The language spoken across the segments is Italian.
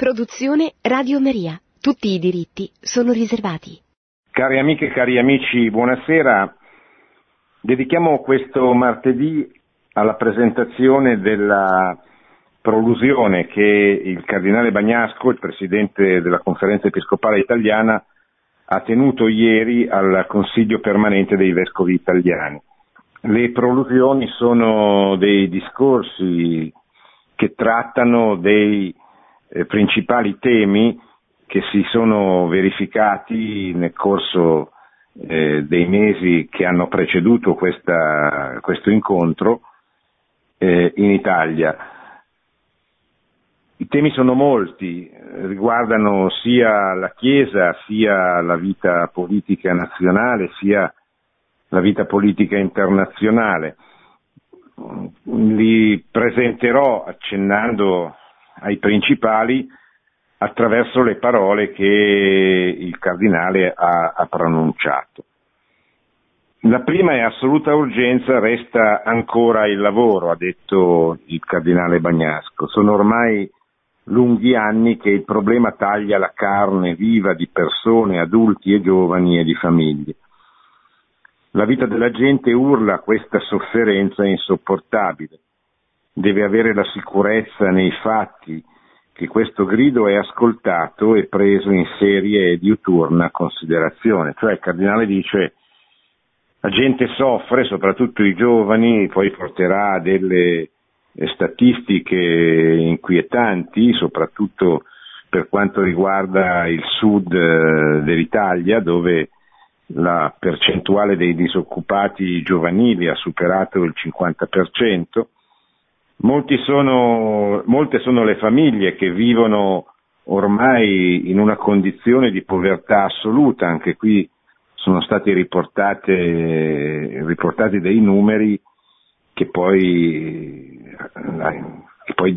Produzione Radio Maria. Tutti i diritti sono riservati. Cari amiche e cari amici, buonasera. Dedichiamo questo martedì alla presentazione della prolusione che il cardinale Bagnasco, il presidente della conferenza episcopale italiana, ha tenuto ieri al Consiglio permanente dei vescovi italiani. Le prolusioni sono dei discorsi che trattano dei eh, principali temi che si sono verificati nel corso eh, dei mesi che hanno preceduto questa, questo incontro eh, in Italia. I temi sono molti, riguardano sia la Chiesa, sia la vita politica nazionale, sia la vita politica internazionale. Li presenterò accennando ai principali attraverso le parole che il cardinale ha, ha pronunciato. La prima è assoluta urgenza, resta ancora il lavoro, ha detto il cardinale Bagnasco. Sono ormai lunghi anni che il problema taglia la carne viva di persone, adulti e giovani e di famiglie. La vita della gente urla questa sofferenza insopportabile deve avere la sicurezza nei fatti che questo grido è ascoltato e preso in serie e diuturna considerazione. Cioè il cardinale dice la gente soffre, soprattutto i giovani, poi porterà delle statistiche inquietanti, soprattutto per quanto riguarda il sud eh, dell'Italia, dove la percentuale dei disoccupati giovanili ha superato il 50%, sono, molte sono le famiglie che vivono ormai in una condizione di povertà assoluta, anche qui sono stati riportati dei numeri che poi, che poi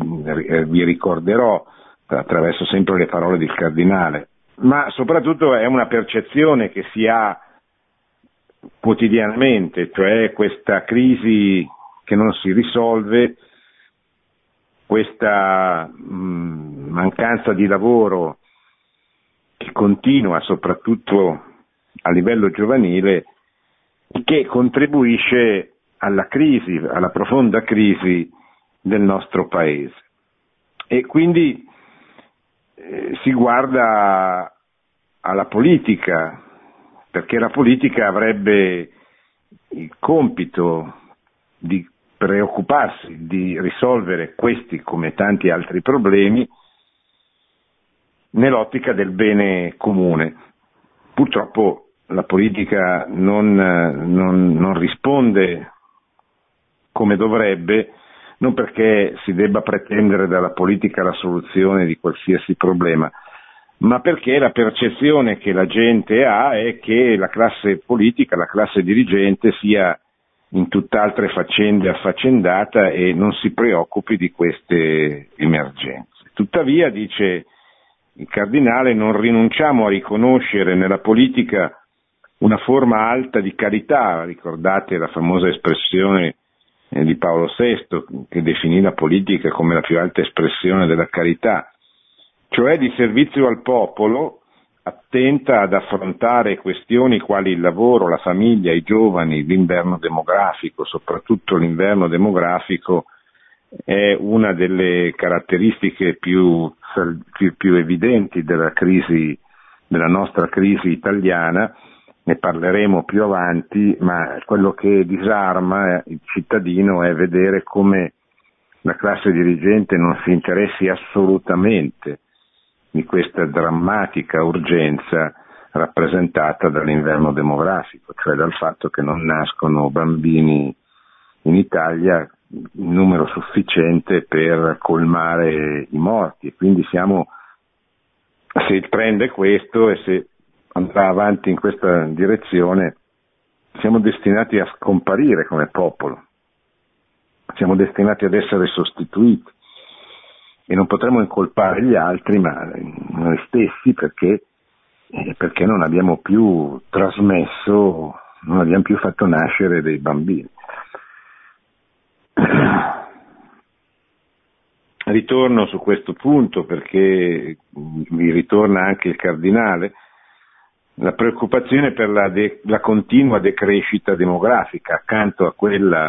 vi ricorderò attraverso sempre le parole del cardinale, ma soprattutto è una percezione che si ha quotidianamente, cioè questa crisi che non si risolve questa mh, mm, mancanza di lavoro che continua soprattutto a livello giovanile, che contribuisce alla crisi, alla profonda crisi del nostro paese. E quindi eh, si guarda alla politica, perché la politica avrebbe il compito di preoccuparsi di risolvere questi come tanti altri problemi nell'ottica del bene comune. Purtroppo la politica non, non, non risponde come dovrebbe, non perché si debba pretendere dalla politica la soluzione di qualsiasi problema, ma perché la percezione che la gente ha è che la classe politica, la classe dirigente sia in tutt'altre faccende affaccendata e non si preoccupi di queste emergenze. Tuttavia, dice il cardinale, non rinunciamo a riconoscere nella politica una forma alta di carità, ricordate la famosa espressione eh, di Paolo VI che definì la politica come la più alta espressione della carità, cioè di servizio al popolo attenta ad affrontare questioni quali il lavoro, la famiglia, i giovani, l'inverno demografico, soprattutto l'inverno demografico è una delle caratteristiche più, più, più evidenti della, crisi, della nostra crisi italiana, ne parleremo più avanti, ma quello che disarma il cittadino è vedere come la classe dirigente non si interessi assolutamente di questa drammatica urgenza rappresentata dall'inverno demografico, cioè dal fatto che non nascono bambini in Italia in numero sufficiente per colmare i morti. Quindi siamo, se prende questo e se andrà avanti in questa direzione, siamo destinati a scomparire come popolo, siamo destinati ad essere sostituiti e non potremo incolpare gli altri ma noi stessi perché, eh, perché non abbiamo più trasmesso, non abbiamo più fatto nascere dei bambini. ritorno su questo punto perché mi ritorna anche il cardinale, la preoccupazione per la, de- la continua decrescita demografica accanto a quella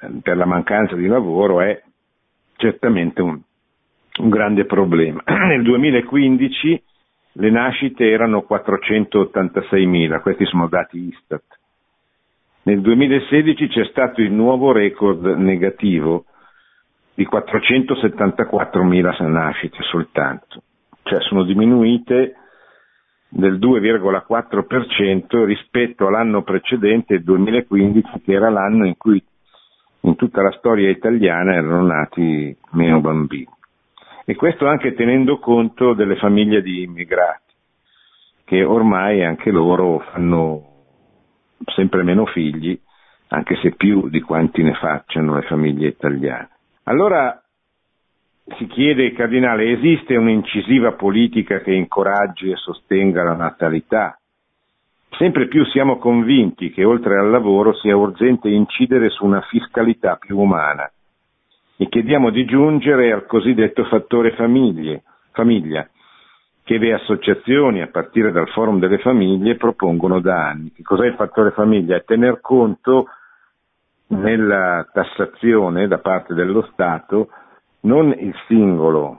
eh, per la mancanza di lavoro è certamente un, un grande problema. Nel 2015 le nascite erano 486.000, questi sono dati Istat. Nel 2016 c'è stato il nuovo record negativo di 474.000 nascite soltanto, cioè sono diminuite del 2,4% rispetto all'anno precedente, il 2015, che era l'anno in cui in tutta la storia italiana erano nati meno bambini. E questo anche tenendo conto delle famiglie di immigrati, che ormai anche loro fanno sempre meno figli, anche se più di quanti ne facciano le famiglie italiane. Allora si chiede, Cardinale, esiste un'incisiva politica che incoraggi e sostenga la natalità? Sempre più siamo convinti che oltre al lavoro sia urgente incidere su una fiscalità più umana e chiediamo di giungere al cosiddetto fattore famiglie, famiglia, che le associazioni, a partire dal Forum delle Famiglie, propongono da anni. Che cos'è il fattore famiglia? È tener conto nella tassazione da parte dello Stato non il singolo,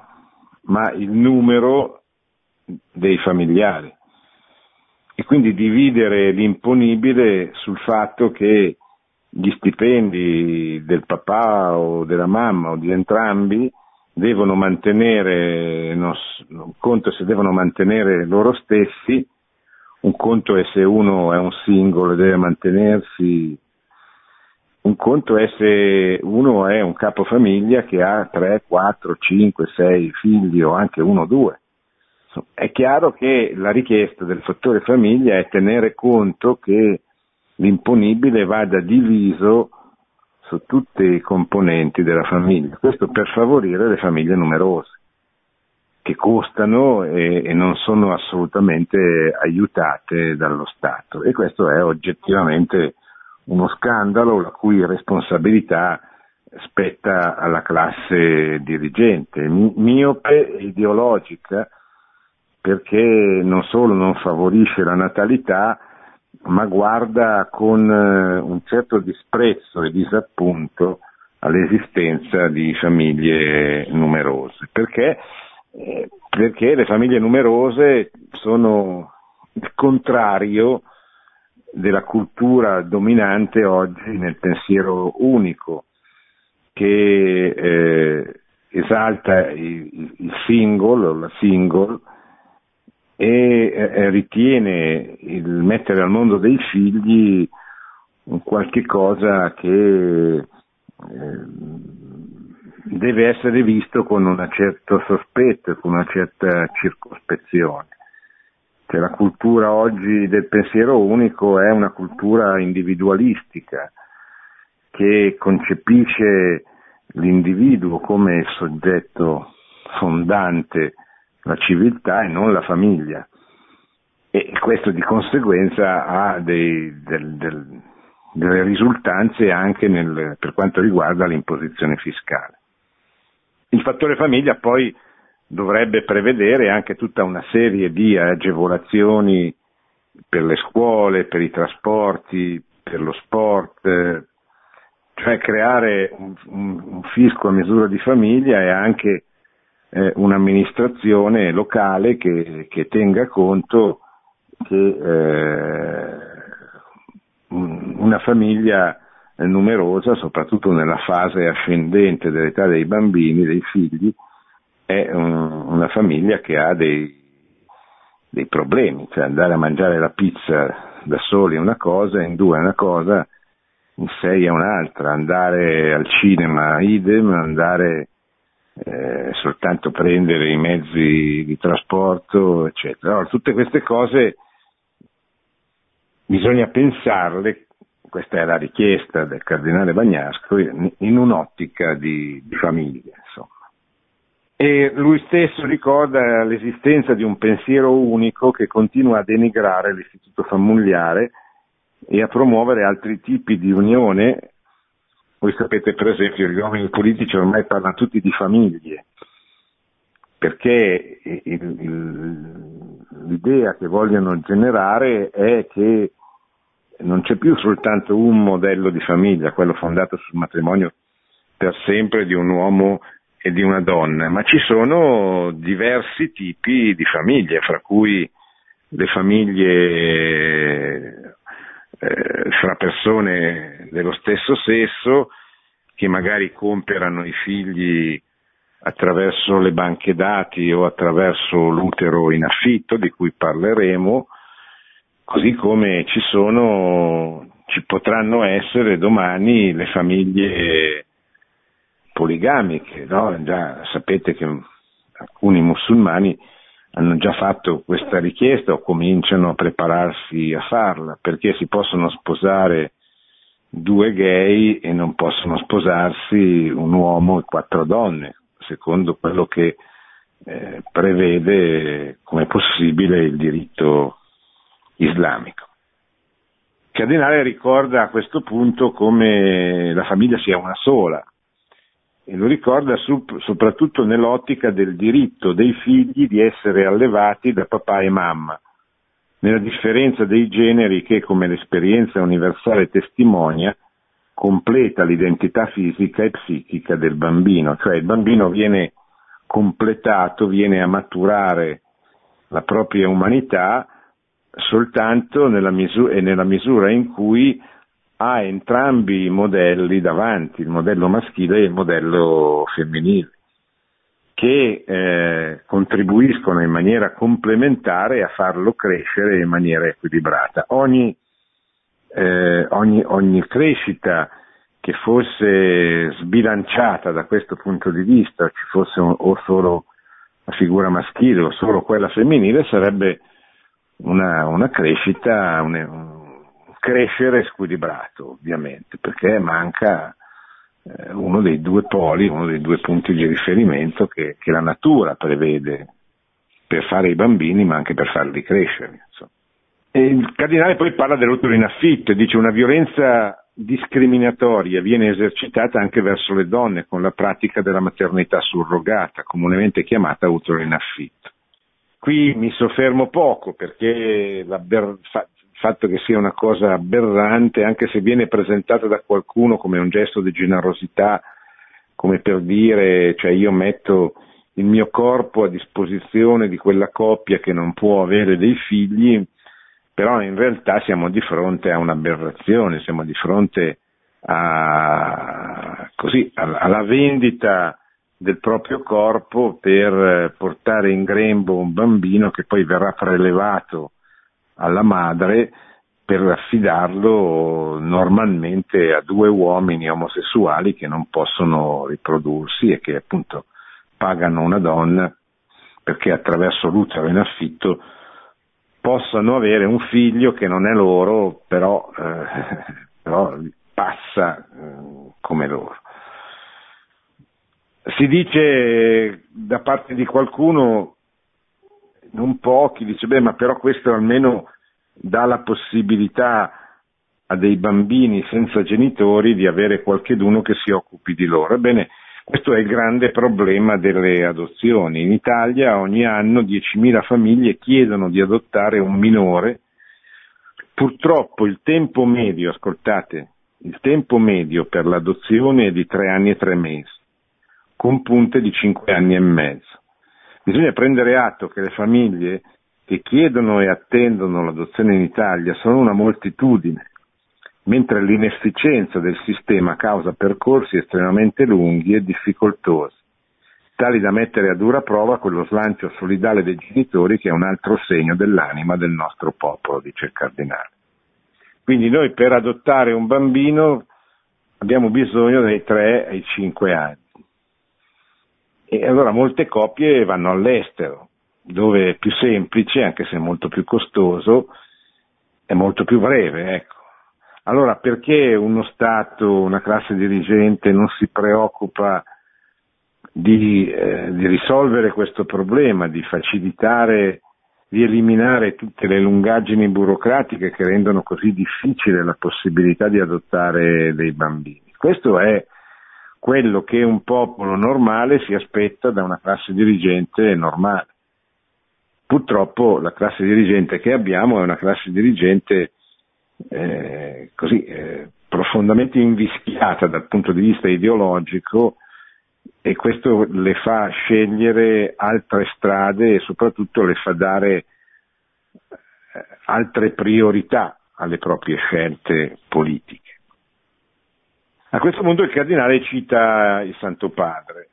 ma il numero dei familiari e quindi dividere l'imponibile sul fatto che gli stipendi del papà o della mamma o di entrambi devono mantenere, un conto se devono mantenere loro stessi, un conto è se uno è un singolo e deve mantenersi un conto è se uno è un capofamiglia che ha 3, 4, 5, 6 figli o anche uno o due. È chiaro che la richiesta del fattore famiglia è tenere conto che l'imponibile vada diviso su tutti i componenti della famiglia, questo per favorire le famiglie numerose, che costano e, e non sono assolutamente aiutate dallo Stato. E questo è oggettivamente uno scandalo la cui responsabilità spetta alla classe dirigente, miope e ideologica, perché non solo non favorisce la natalità, ma guarda con eh, un certo disprezzo e disappunto all'esistenza di famiglie numerose. Perché? Eh, perché le famiglie numerose sono il contrario della cultura dominante oggi nel pensiero unico, che eh, esalta il, il single, la single, e ritiene il mettere al mondo dei figli un qualche cosa che eh, deve essere visto con un certo sospetto, con una certa circospezione. Che la cultura oggi del pensiero unico è una cultura individualistica che concepisce l'individuo come soggetto fondante la civiltà e non la famiglia e questo di conseguenza ha dei, del, del, delle risultanze anche nel, per quanto riguarda l'imposizione fiscale. Il fattore famiglia poi dovrebbe prevedere anche tutta una serie di agevolazioni per le scuole, per i trasporti, per lo sport, cioè creare un, un, un, fisco a misura di famiglia e anche eh, un'amministrazione locale che, che, tenga conto che eh, una famiglia numerosa, soprattutto nella fase ascendente dell'età dei bambini, dei figli, è un, una famiglia che ha dei, dei problemi, cioè andare a mangiare la pizza da soli è una cosa, in due è una cosa, in sei è un'altra, andare al cinema idem, andare eh, soltanto prendere i mezzi di trasporto, eccetera. Allora, tutte queste cose bisogna pensarle, questa è la richiesta del cardinale Bagnasco, in un'ottica di, di famiglia. Insomma. E lui stesso ricorda l'esistenza di un pensiero unico che continua a denigrare l'istituto familiare e a promuovere altri tipi di unione Voi sapete per esempio che gli uomini politici ormai parlano tutti di famiglie, perché il, il, l'idea che vogliono generare è che non c'è più soltanto un modello di famiglia, quello fondato sul matrimonio per sempre di un uomo e di una donna, ma ci sono diversi tipi di famiglie, fra cui le famiglie eh, fra persone dello stesso sesso che magari comperano i figli attraverso le banche dati o attraverso l'utero in affitto, di cui parleremo, così come ci sono, ci potranno essere domani le famiglie poligamiche, no? Già sapete che alcuni musulmani hanno già fatto questa richiesta o cominciano a prepararsi a farla, perché si possono sposare due gay e non possono sposarsi un uomo e quattro donne, secondo quello che eh, prevede come possibile il diritto islamico. Cardinale ricorda a questo punto come la famiglia sia una sola e lo ricorda su, soprattutto nell'ottica del diritto dei figli di essere allevati da papà e mamma, nella differenza dei generi che, come l'esperienza universale testimonia, completa l'identità fisica e psichica del bambino, cioè il bambino viene completato, viene a maturare la propria umanità soltanto nella misura, nella misura in cui ha entrambi i modelli davanti, il modello maschile e il modello femminile, che eh, contribuiscono in maniera complementare a farlo crescere in maniera equilibrata. Ogni eh, ogni, ogni crescita che fosse sbilanciata da questo punto di vista, ci fosse un, o solo la figura maschile o solo quella femminile, sarebbe una, una crescita, un, un, crescere squilibrato ovviamente, perché manca eh, uno dei due poli, uno dei due punti di riferimento che, che la natura prevede per fare i bambini ma anche per farli crescere. Il cardinale poi parla dell'utero in affitto e dice una violenza discriminatoria viene esercitata anche verso le donne con la pratica della maternità surrogata, comunemente chiamata utero in affitto. Qui mi soffermo poco perché il fatto che sia una cosa aberrante, anche se viene presentata da qualcuno come un gesto di generosità, come per dire, cioè io metto il mio corpo a disposizione di quella coppia che non può avere dei figli, però in realtà siamo di fronte a un'aberrazione, siamo di fronte a, così, alla vendita del proprio corpo per portare in grembo un bambino che poi verrà prelevato alla madre per affidarlo normalmente a due uomini omosessuali che non possono riprodursi e che appunto pagano una donna perché attraverso l'utero in affitto possano avere un figlio che non è loro, però, eh, però passa eh, come loro. Si dice da parte di qualcuno, non pochi, dice beh ma però questo almeno dà la possibilità a dei bambini senza genitori di avere qualcheduno che si occupi di loro. Ebbene, questo è il grande problema delle adozioni. In Italia ogni anno 10.000 famiglie chiedono di adottare un minore. Purtroppo il tempo medio, ascoltate, il tempo medio per l'adozione è di 3 anni e 3 mesi, con punte di 5 anni e mezzo. Bisogna prendere atto che le famiglie che chiedono e attendono l'adozione in Italia sono una moltitudine mentre l'inefficienza del sistema causa percorsi estremamente lunghi e difficoltosi, tali da mettere a dura prova quello slancio solidale dei genitori che è un altro segno dell'anima del nostro popolo, dice il cardinale. Quindi noi per adottare un bambino abbiamo bisogno dai 3 ai 5 anni. E allora molte coppie vanno all'estero, dove è più semplice, anche se molto più costoso, è molto più breve, ecco. Allora perché uno Stato, una classe dirigente non si preoccupa di, eh, di risolvere questo problema, di facilitare, di eliminare tutte le lungaggini burocratiche che rendono così difficile la possibilità di adottare dei bambini? Questo è quello che un popolo normale si aspetta da una classe dirigente normale. Purtroppo la classe dirigente che abbiamo è una classe dirigente eh, così eh, profondamente invischiata dal punto di vista ideologico e questo le fa scegliere altre strade e soprattutto le fa dare eh, altre priorità alle proprie scelte politiche. A questo punto il cardinale cita il Santo Padre.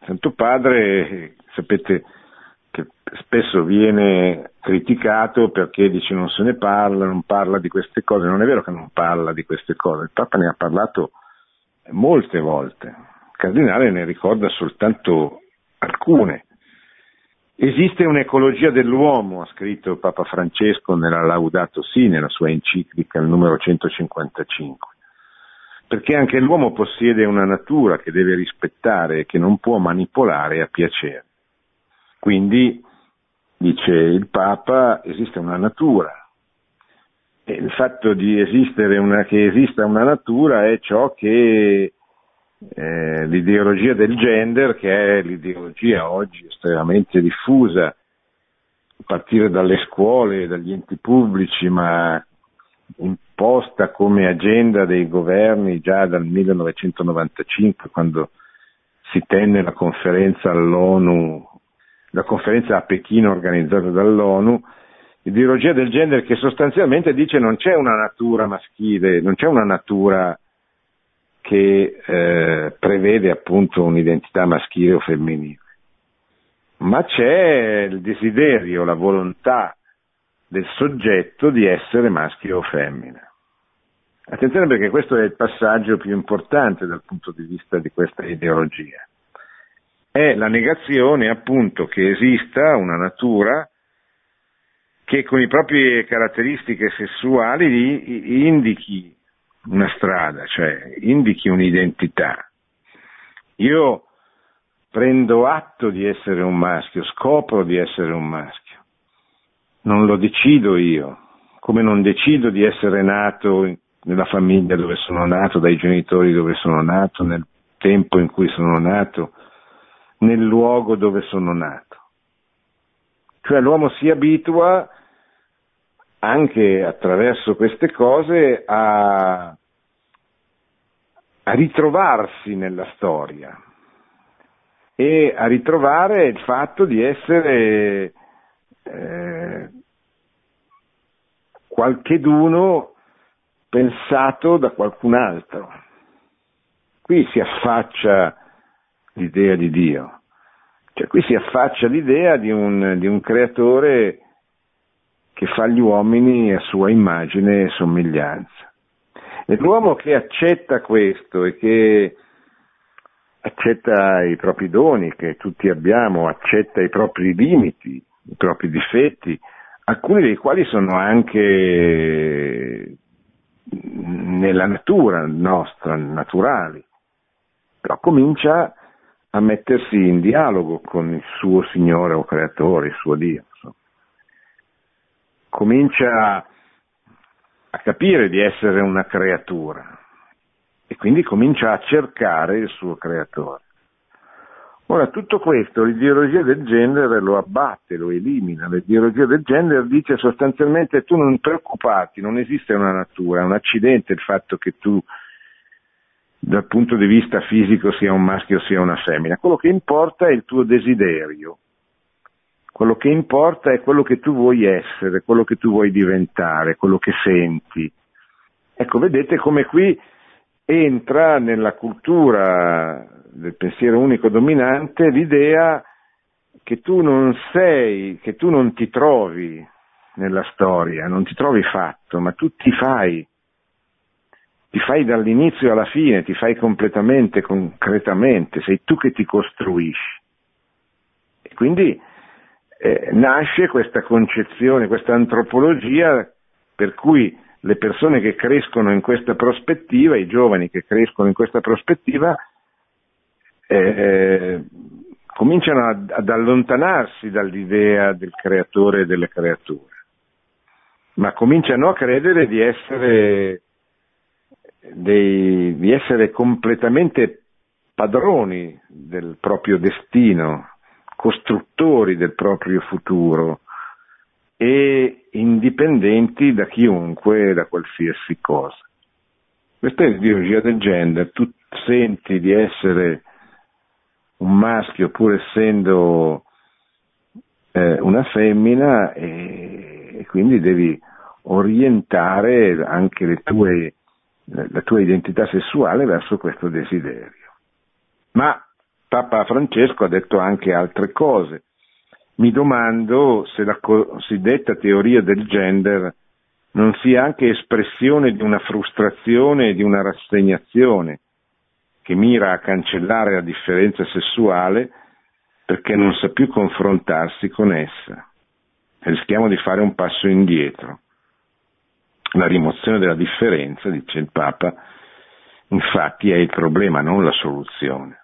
Il Santo Padre, sapete che spesso viene criticato perché dice non se ne parla, non parla di queste cose. Non è vero che non parla di queste cose, il Papa ne ha parlato molte volte. Il cardinale ne ricorda soltanto alcune. Esiste un'ecologia dell'uomo, ha scritto Papa Francesco nella Laudato Si, nella sua enciclica, il numero 155 perché anche l'uomo possiede una natura che deve rispettare e che non può manipolare a piacere. Quindi, dice il Papa, esiste una natura. E il fatto una, che esista una natura è ciò che eh, l'ideologia del gender, che è l'ideologia oggi estremamente diffusa, a partire dalle scuole, dagli enti pubblici, ma imposta come agenda dei governi già dal 1995 quando si tenne la conferenza all'ONU, la conferenza a Pechino organizzata dall'ONU, l'ideologia del gender che sostanzialmente dice non c'è una natura maschile, non c'è una natura che eh, prevede appunto un'identità maschile o femminile, ma c'è il desiderio, la volontà del soggetto di essere maschio o femmina. Attenzione perché questo è il passaggio più importante dal punto di vista di questa ideologia. È la negazione appunto che esista una natura che con le proprie caratteristiche sessuali indichi una strada, cioè indichi un'identità. Io prendo atto di essere un maschio, scopro di essere un maschio non lo decido io, come non decido di essere nato nella famiglia dove sono nato, dai genitori dove sono nato, nel tempo in cui sono nato, nel luogo dove sono nato. Cioè l'uomo si abitua anche attraverso queste cose a, a ritrovarsi nella storia e a ritrovare il fatto di essere eh, qualcheduno pensato da qualcun altro. Qui si affaccia l'idea di Dio, cioè qui si affaccia l'idea di un, di un creatore che fa gli uomini a sua immagine e somiglianza. E l'uomo che accetta questo e che accetta i propri doni che tutti abbiamo, accetta i propri limiti, i propri difetti, alcuni dei quali sono anche nella natura nostra, naturali, però comincia a mettersi in dialogo con il suo Signore o Creatore, il suo Dio. Insomma. Comincia a capire di essere una creatura e quindi comincia a cercare il suo Creatore. Ora, tutto questo l'ideologia del genere lo abbatte, lo elimina. L'ideologia del genere dice sostanzialmente tu non preoccuparti, non esiste una natura, è un accidente il fatto che tu dal punto di vista fisico sia un maschio o sia una femmina. Quello che importa è il tuo desiderio. Quello che importa è quello che tu vuoi essere, quello che tu vuoi diventare, quello che senti. Ecco, vedete come qui entra nella cultura del pensiero unico dominante l'idea che tu non sei, che tu non ti trovi nella storia, non ti trovi fatto, ma tu ti fai, ti fai dall'inizio alla fine, ti fai completamente, concretamente, sei tu che ti costruisci. E quindi eh, nasce questa concezione, questa antropologia per cui le persone che crescono in questa prospettiva, i giovani che crescono in questa prospettiva, eh, cominciano ad, ad allontanarsi dall'idea del creatore e delle creature, ma cominciano a credere di essere dei, di essere completamente padroni del proprio destino, costruttori del proprio futuro e indipendenti da chiunque da qualsiasi cosa. Questa è l'ideologia del gender, tu senti di essere un maschio pur essendo eh, una femmina e, e, quindi devi orientare anche tue, la tua identità sessuale verso questo desiderio. Ma Papa Francesco ha detto anche altre cose. Mi domando se la cosiddetta teoria del gender non sia anche espressione di una frustrazione e di una rassegnazione che mira a cancellare la differenza sessuale perché non sa più confrontarsi con essa. Rischiamo di fare un passo indietro. La rimozione della differenza, dice il Papa, infatti è il problema, non la soluzione.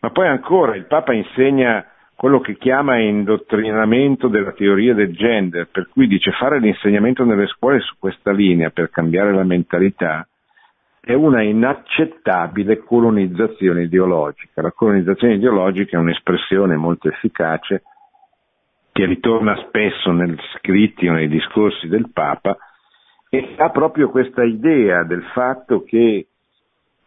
Ma poi ancora il Papa insegna quello che chiama indottrinamento della teoria del gender, per cui dice fare l'insegnamento nelle scuole su questa linea per cambiare la mentalità è una inaccettabile colonizzazione ideologica. La colonizzazione ideologica è un'espressione molto efficace che ritorna spesso negli scritti o nei discorsi del Papa e ha proprio questa idea del fatto che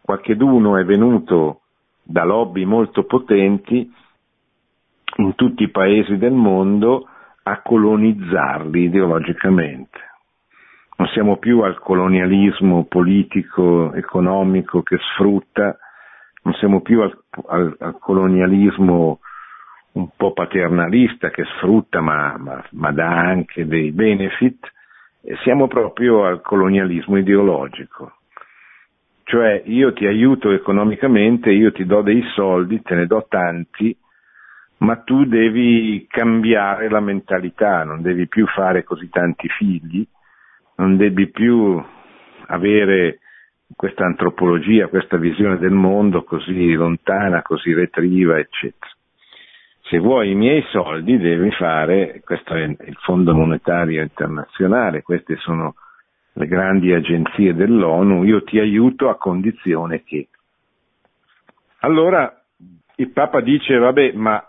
qualcheduno è venuto da lobby molto potenti in tutti i paesi del mondo a colonizzarli ideologicamente non siamo più al colonialismo politico, economico che sfrutta, non siamo più al, al, al colonialismo un po' paternalista che sfrutta ma, ma, ma dà anche dei benefit, siamo proprio al colonialismo ideologico. Cioè io ti aiuto economicamente, io ti do dei soldi, te ne do tanti, ma tu devi cambiare la mentalità, non devi più fare così tanti figli, non devi più avere questa antropologia, questa visione del mondo così lontana, così retriva, eccetera. Se vuoi i miei soldi devi fare, questo è il Fondo Monetario Internazionale, queste sono le grandi agenzie dell'ONU, io ti aiuto a condizione che. Allora il Papa dice, vabbè, ma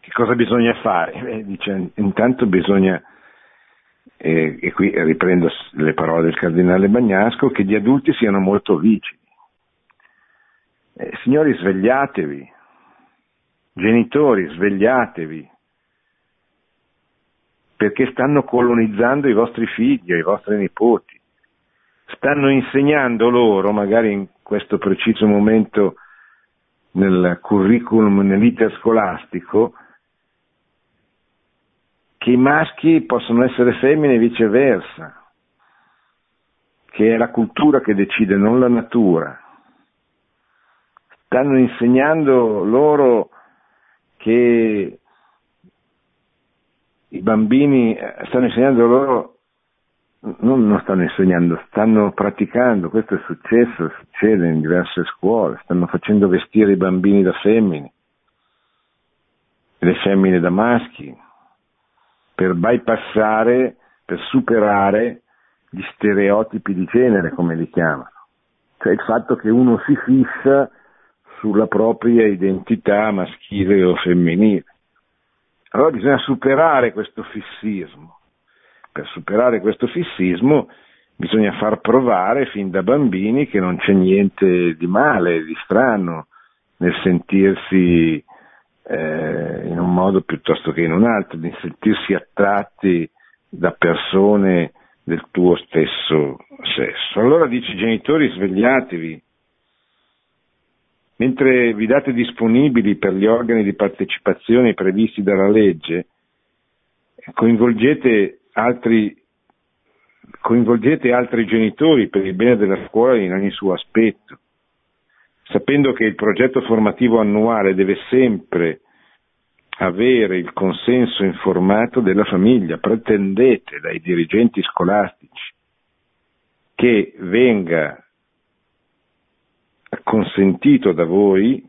che cosa bisogna fare? Eh, dice, intanto bisogna e, e qui riprendo le parole del cardinale Bagnasco, che gli adulti siano molto vigili. Eh, signori, svegliatevi, genitori, svegliatevi, perché stanno colonizzando i vostri figli, i vostri nipoti, stanno insegnando loro, magari in questo preciso momento nel curriculum, nell'iter scolastico, che i maschi possono essere femmine e viceversa, che è la cultura che decide, non la natura. Stanno insegnando loro che i bambini, stanno insegnando loro, non, non stanno insegnando, stanno praticando, questo è successo, succede in diverse scuole, stanno facendo vestire i bambini da femmine, le femmine da maschi, per bypassare, per superare gli stereotipi di genere, come li chiamano. Cioè il fatto che uno si fissa sulla propria identità maschile o femminile. Allora bisogna superare questo fissismo. Per superare questo fissismo bisogna far provare fin da bambini che non c'è niente di male, di strano nel sentirsi eh, in un modo piuttosto che in un altro, di sentirsi attratti da persone del tuo stesso sesso. Allora dici genitori svegliatevi, mentre vi date disponibili per gli organi di partecipazione previsti dalla legge, coinvolgete altri, coinvolgete altri genitori per il bene della scuola in ogni suo aspetto sapendo che il progetto formativo annuale deve sempre avere il consenso informato della famiglia, pretendete dai dirigenti scolastici che venga consentito da voi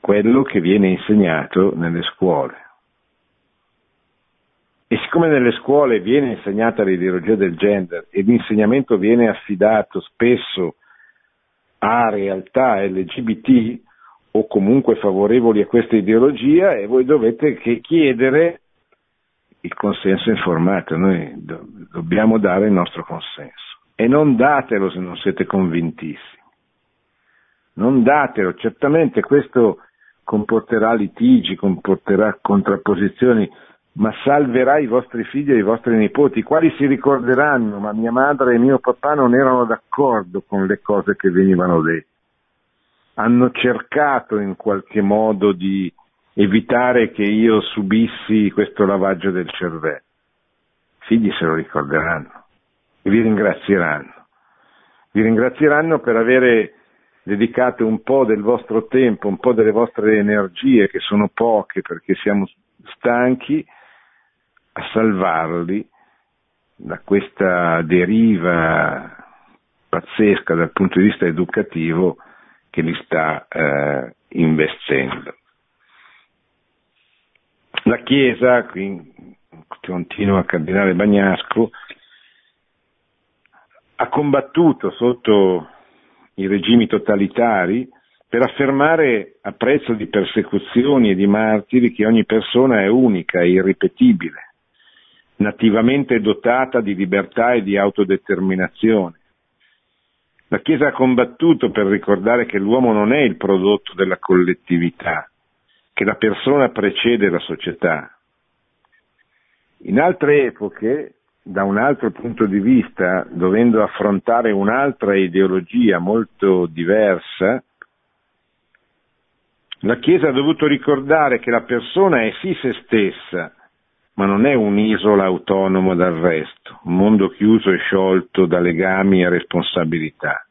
quello che viene insegnato nelle scuole. E siccome nelle scuole viene insegnata l'ideologia del gender e l'insegnamento viene affidato spesso a realtà LGBT o comunque favorevoli a questa ideologia, e voi dovete chiedere il consenso informato, noi do- dobbiamo dare il nostro consenso. E non datelo se non siete convintissimi. Non datelo, certamente questo comporterà litigi, comporterà contrapposizioni, ma salverà i vostri figli e i vostri nipoti, i quali si ricorderanno, ma mia madre e mio papà non erano d'accordo con le cose che venivano dette. Hanno cercato in qualche modo di evitare che io subissi questo lavaggio del cervello. I figli se lo ricorderanno e vi ringrazieranno. Vi ringrazieranno per avere dedicato un po' del vostro tempo, un po' delle vostre energie, che sono poche perché siamo stanchi, a salvarli da questa deriva pazzesca dal punto di vista educativo che li sta eh, investendo. La Chiesa, qui continua Cardinale Bagnasco, ha combattuto sotto i regimi totalitari per affermare a prezzo di persecuzioni e di martiri che ogni persona è unica e irripetibile, nativamente dotata di libertà e di autodeterminazione. La Chiesa ha combattuto per ricordare che l'uomo non è il prodotto della collettività, che la persona precede la società. In altre epoche, da un altro punto di vista, dovendo affrontare un'altra ideologia molto diversa, la Chiesa ha dovuto ricordare che la persona è sì se stessa, ma non è un'isola autonoma dal resto, un mondo chiuso e sciolto da legami e responsabilità.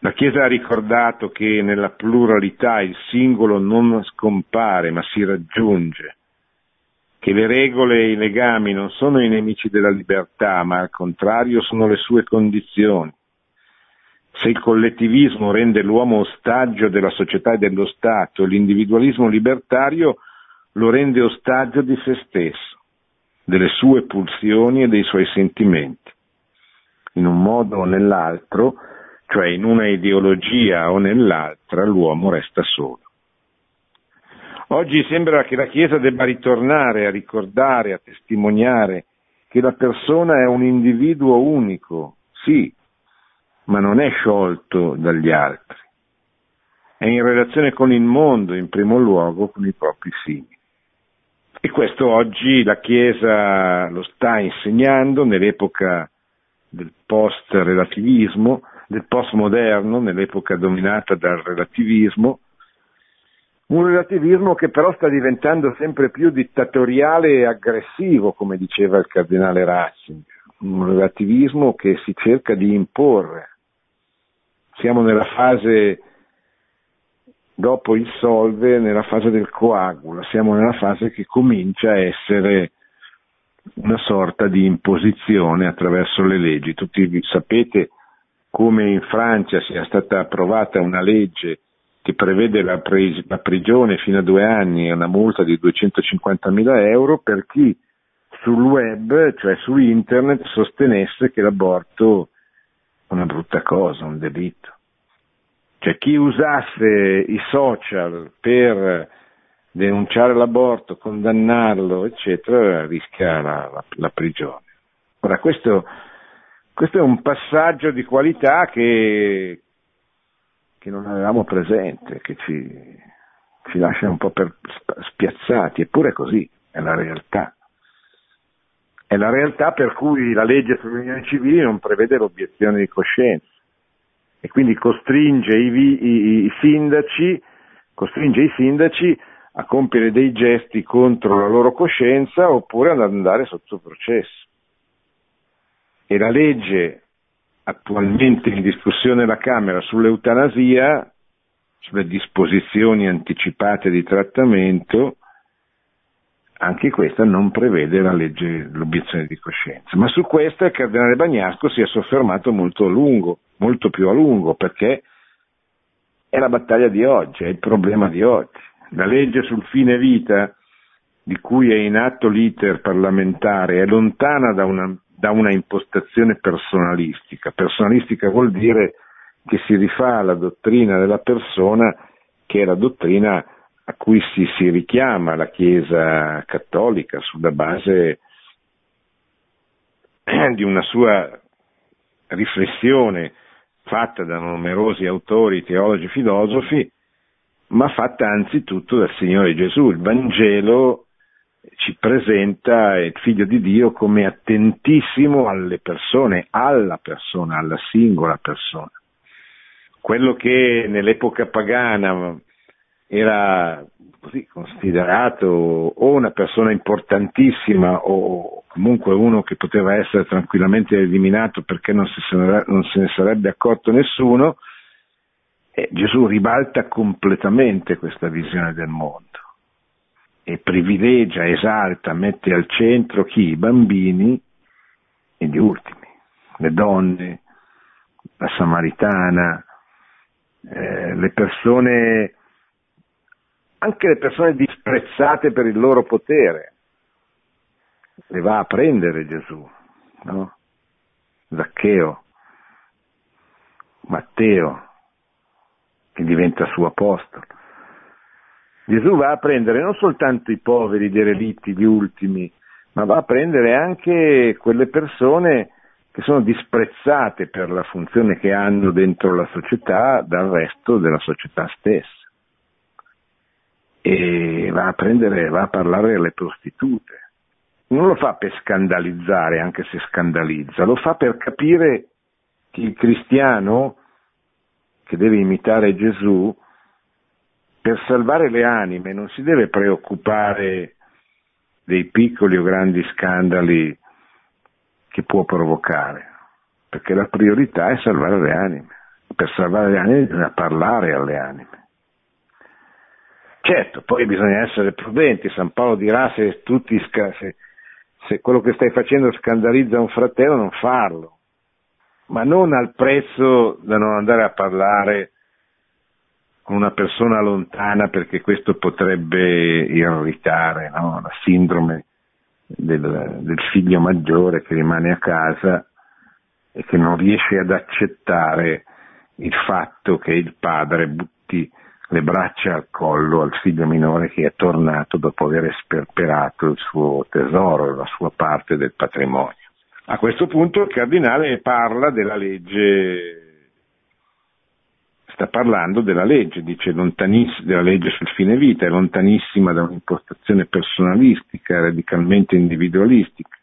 La Chiesa ha ricordato che nella pluralità il singolo non scompare, ma si raggiunge, che le regole e i legami non sono i nemici della libertà, ma al contrario sono le sue condizioni. Se il collettivismo rende l'uomo ostaggio della società e dello Stato, l'individualismo libertario lo rende ostaggio di se stesso, delle sue pulsioni e dei suoi sentimenti. In un modo o nell'altro, cioè in una ideologia o nell'altra, l'uomo resta solo. Oggi sembra che la Chiesa debba ritornare a ricordare, a testimoniare che la persona è un individuo unico, sì, ma non è sciolto dagli altri. È in relazione con il mondo, in primo luogo con i propri simili. E questo oggi la Chiesa lo sta insegnando nell'epoca del post-relativismo, del postmoderno, nell'epoca dominata dal relativismo, un relativismo che però sta diventando sempre più dittatoriale e aggressivo, come diceva il cardinale Ratzinger, un relativismo che si cerca di imporre. Siamo nella fase, dopo il solve, nella fase del coagula, siamo nella fase che comincia a essere una sorta di imposizione attraverso le leggi. Tutti sapete come in Francia sia stata approvata una legge che prevede la, pre- la prigione fino a due anni e una multa di 250.000 euro per chi sul web, cioè su internet, sostenesse che l'aborto è una brutta cosa, un delitto. Cioè chi usasse i social per denunciare l'aborto, condannarlo, eccetera, rischia la, la, la prigione. Ora questo, questo, è un passaggio di qualità che, che non avevamo presente, che ci, ci lascia un po' per spiazzati, eppure è così, è la realtà. È la realtà per cui la legge sulle unioni civili non prevede l'obiezione di coscienza e quindi costringe i, i, i, sindaci, costringe i sindaci a compiere dei gesti contro la loro coscienza oppure ad andare sotto processo. E la legge attualmente in discussione alla Camera sull'eutanasia, sulle disposizioni anticipate di trattamento, anche questa non prevede la legge, l'obiezione di coscienza. Ma su questa il cardinale Bagnasco si è soffermato molto a lungo, molto più a lungo, perché è la battaglia di oggi, è il problema di oggi. La legge sul fine vita di cui è in atto l'iter parlamentare è lontana da una, da una impostazione personalistica. Personalistica vuol dire che si rifà alla dottrina della persona che è la dottrina a cui si, si richiama la Chiesa cattolica sulla base di una sua riflessione fatta da numerosi autori, teologi, filosofi, ma fatta anzitutto dal Signore Gesù. Il Vangelo ci presenta il figlio di Dio come attentissimo alle persone, alla persona, alla singola persona. Quello che nell'epoca pagana era così considerato o una persona importantissima o comunque uno che poteva essere tranquillamente eliminato perché non, si, non se ne sarebbe accorto nessuno, eh, Gesù ribalta completamente questa visione del mondo e privilegia, esalta, mette al centro chi? I bambini e gli ultimi, le donne, la samaritana, eh, le persone, anche le persone disprezzate per il loro potere, le va a prendere Gesù, no? Zaccheo, Matteo, che diventa suo apostolo. Gesù va a prendere non soltanto i poveri, i derelitti, gli ultimi, ma va a prendere anche quelle persone che sono disprezzate per la funzione che hanno dentro la società dal resto della società stessa. E va a prendere, va a parlare alle prostitute. Non lo fa per scandalizzare, anche se scandalizza, lo fa per capire che il cristiano che deve imitare Gesù per salvare le anime non si deve preoccupare dei piccoli o grandi scandali che può provocare, perché la priorità è salvare le anime. Per salvare le anime bisogna parlare alle anime. Certo, poi bisogna essere prudenti, San Paolo dirà se, tutti, se, se quello che stai facendo scandalizza un fratello non farlo, ma non al prezzo da non andare a parlare con una persona lontana perché questo potrebbe irritare, no? la sindrome del, del figlio maggiore che rimane a casa e che non riesce ad accettare il fatto che il padre butti le braccia al collo al figlio minore che è tornato dopo aver sperperato il suo tesoro, la sua parte del patrimonio. A questo punto il cardinale parla della legge sta parlando della legge, dice della legge sul fine vita, è lontanissima da un'impostazione personalistica, radicalmente individualistica,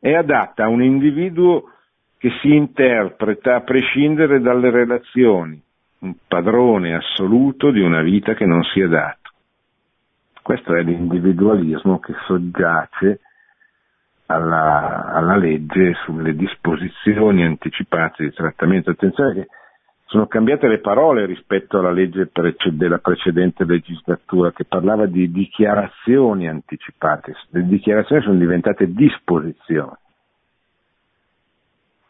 è adatta a un individuo che si interpreta a prescindere dalle relazioni, un padrone assoluto di una vita che non si è dato. Questo è l'individualismo che soggiace alla, alla legge sulle disposizioni anticipate di trattamento. Attenzione che sono cambiate le parole rispetto alla legge della precedente legislatura che parlava di dichiarazioni anticipate. Le dichiarazioni sono diventate disposizioni.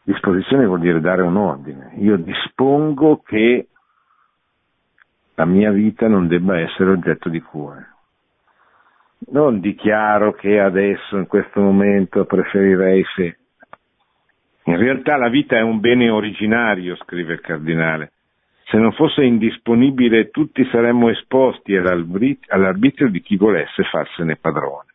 Disposizione vuol dire dare un ordine. Io dispongo che la mia vita non debba essere oggetto di cure. Non dichiaro che adesso, in questo momento, preferirei se in realtà la vita è un bene originario, scrive il cardinale. Se non fosse indisponibile tutti saremmo esposti all'arbitrio di chi volesse farsene padrone.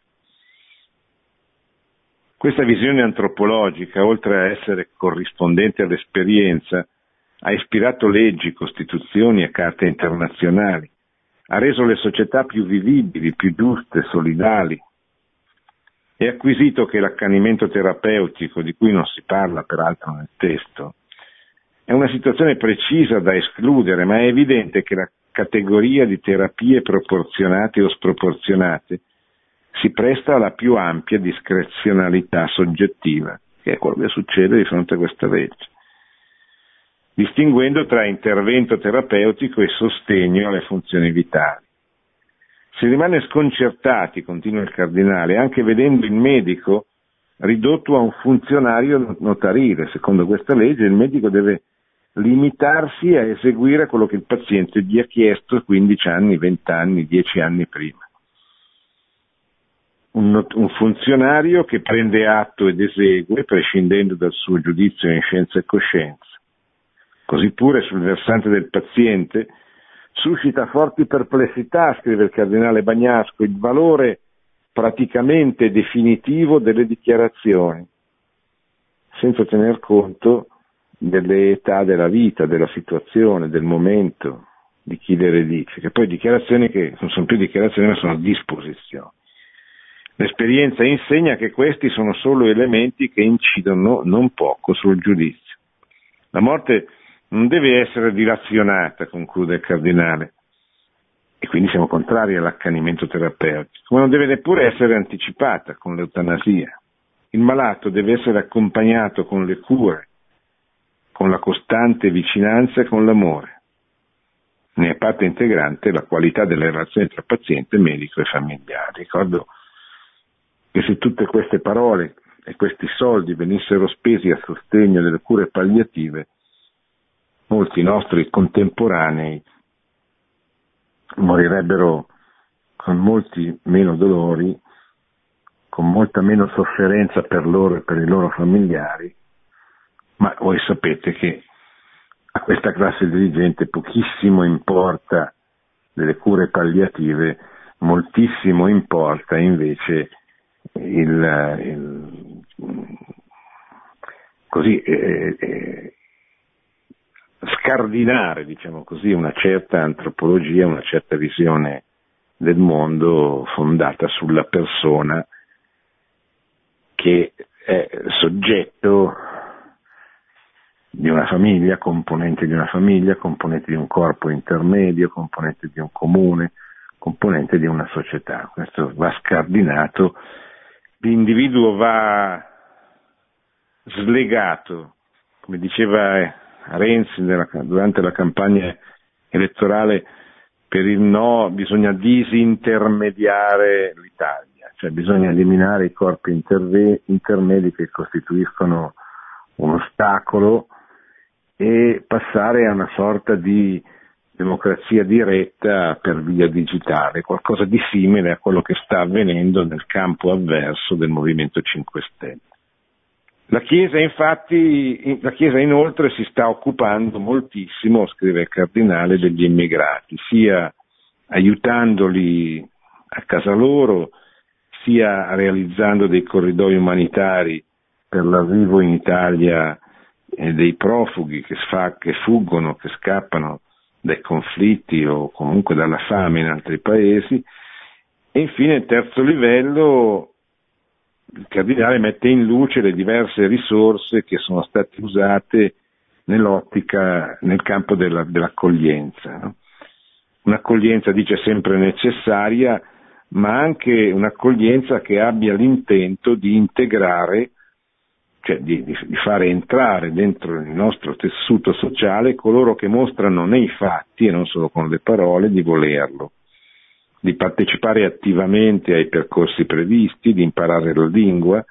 Questa visione antropologica, oltre a essere corrispondente all'esperienza, ha ispirato leggi, costituzioni e carte internazionali, ha reso le società più vivibili, più giuste, solidali, è acquisito che l'accanimento terapeutico, di cui non si parla peraltro nel testo, è una situazione precisa da escludere, ma è evidente che la categoria di terapie proporzionate o sproporzionate si presta alla più ampia discrezionalità soggettiva, che è quello che succede di fronte a questa legge, distinguendo tra intervento terapeutico e sostegno alle funzioni vitali. Si rimane sconcertati, continua il cardinale, anche vedendo il medico ridotto a un funzionario notarile. Secondo questa legge il medico deve limitarsi a eseguire quello che il paziente gli ha chiesto 15 anni, 20 anni, 10 anni prima. un, un, funzionario che prende atto ed esegue prescindendo dal suo giudizio in scienza e coscienza. Così pure sul versante del paziente suscita forti perplessità, scrive il cardinale Bagnasco, il valore praticamente definitivo delle dichiarazioni, senza tener conto delle età della vita, della situazione, del momento, di chi le redice, che poi dichiarazioni che non sono più dichiarazioni ma sono disposizioni. L'esperienza insegna che questi sono solo elementi che incidono non poco sul giudizio. La morte non deve essere dilazionata, conclude il cardinale, e quindi siamo contrari all'accanimento terapeutico, ma non deve neppure essere anticipata con l'eutanasia. Il malato deve essere accompagnato con le cure, con la costante vicinanza e con l'amore. Ne è parte integrante la qualità delle relazioni tra paziente, medico e familiare. Ricordo che se tutte queste parole e questi soldi venissero spesi a sostegno delle cure palliative, molti nostri contemporanei morirebbero con molti meno dolori, con molta meno sofferenza per loro e per i loro familiari, ma voi sapete che a questa classe dirigente pochissimo importa delle cure palliative, moltissimo importa invece il, il così, eh, eh, scardinare, diciamo così, una certa antropologia, una certa visione del mondo fondata sulla persona che è soggetto di una famiglia, componente di una famiglia, componente di un corpo intermedio, componente di un comune, componente di una società. Questo va scardinato, l'individuo va slegato, come diceva Renzi nella, durante la campagna elettorale, per il no bisogna disintermediare l'Italia, cioè bisogna eliminare i corpi interve- intermedi che costituiscono un ostacolo e passare a una sorta di democrazia diretta per via digitale, qualcosa di simile a quello che sta avvenendo nel campo avverso del Movimento 5 Stelle. La Chiesa infatti, la Chiesa inoltre si sta occupando moltissimo, scrive il Cardinale, degli immigrati, sia aiutandoli a casa loro, sia realizzando dei corridoi umanitari per l'arrivo in Italia eh, dei profughi che, sfa, che fuggono, che scappano dai conflitti o comunque dalla fame in altri paesi. E infine il terzo livello, il cardinale mette in luce le diverse risorse che sono state usate nell'ottica, nel campo della, dell'accoglienza. No? Un'accoglienza, dice, sempre necessaria, ma anche un'accoglienza che abbia l'intento di integrare cioè di, di, di, fare entrare dentro il nostro tessuto sociale coloro che mostrano nei fatti e non solo con le parole di volerlo, di partecipare attivamente ai percorsi previsti, di imparare la lingua,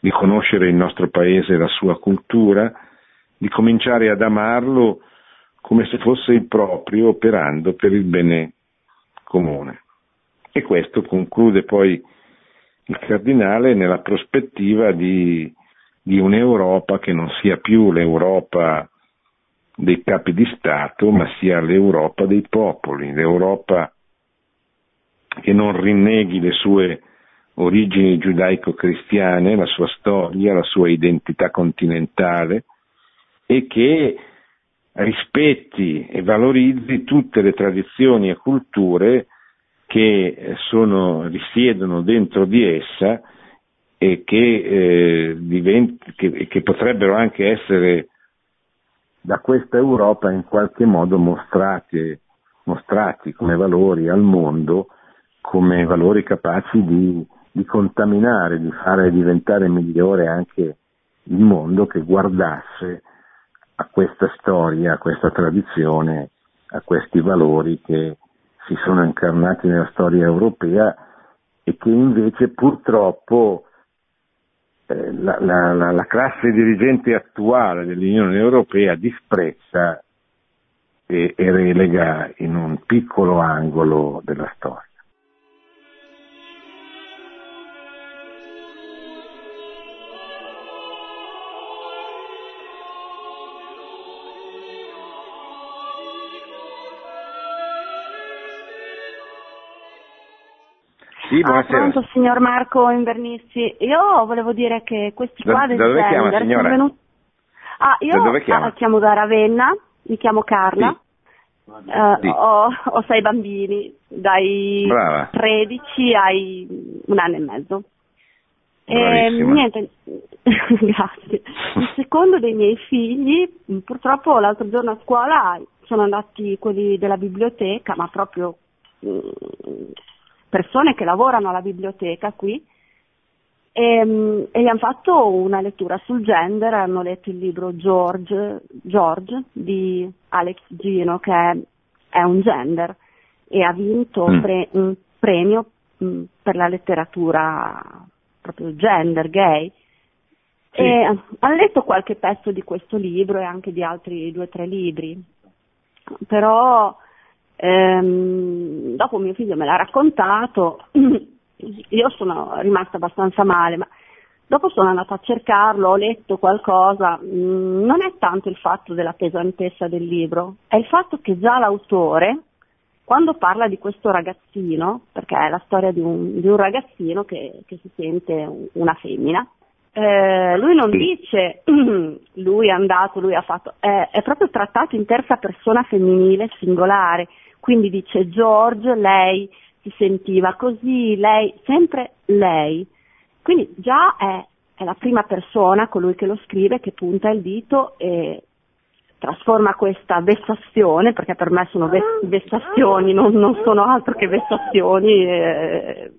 di conoscere il nostro paese e la sua cultura, di cominciare ad amarlo come se fosse il proprio, operando per il bene comune. E questo conclude poi il cardinale nella prospettiva di di un'Europa che non sia più l'Europa dei capi di Stato, ma sia l'Europa dei popoli, l'Europa che non rinneghi le sue origini giudaico-cristiane, la sua storia, la sua identità continentale e che rispetti e valorizzi tutte le tradizioni e culture che sono, risiedono dentro di essa e che, eh, diventi, che, che potrebbero anche essere da questa Europa in qualche modo mostrati, mostrati come valori al mondo, come valori capaci di, di, contaminare, di fare diventare migliore anche il mondo che guardasse a questa storia, a questa tradizione, a questi valori che si sono incarnati nella storia europea e che invece purtroppo eh, la, la, la, la, classe dirigente attuale dell'Unione Europea disprezza e, e relega in un piccolo angolo della storia. Sì, buonasera. Ah, pronto, signor Marco Invernissi. Io volevo dire che questi Da- quadri da dove di chiama, signora? venuti... Ah, io Da dove chiama? ah, chiamo da Ravenna, mi chiamo Carla. Sì. ho, ho sei bambini, dai Brava. 13 ai un anno e mezzo. E niente, grazie. Il secondo dei miei figli, purtroppo l'altro giorno a scuola sono andati quelli della biblioteca, ma proprio mh, persone che lavorano alla biblioteca qui, e, mh, e gli hanno fatto una lettura sul gender, hanno letto il libro George, George di Alex Gino, che è, è un gender, e ha vinto Mm. pre- un premio mh, per la letteratura proprio gender, gay. Sì. E hanno letto qualche pezzo di questo libro e anche di altri due o tre libri, però ehm, dopo mio figlio me l'ha raccontato, io sono rimasta abbastanza male, ma dopo sono andata a cercarlo, ho letto qualcosa, mm, non è tanto il fatto della pesantezza del libro, è il fatto che già l'autore, quando parla di questo ragazzino, perché è la storia di un, di un ragazzino che, che si sente un- una femmina, eh, lui non dice lui è andato, lui ha fatto, è, è proprio trattato in terza persona femminile singolare, quindi dice George, lei si sentiva così, lei, sempre lei. Quindi già è, è la prima persona, colui che lo scrive, che punta il dito e trasforma questa vessazione, perché per me sono ves- vessazioni, non, non sono altro che vessazioni, eh,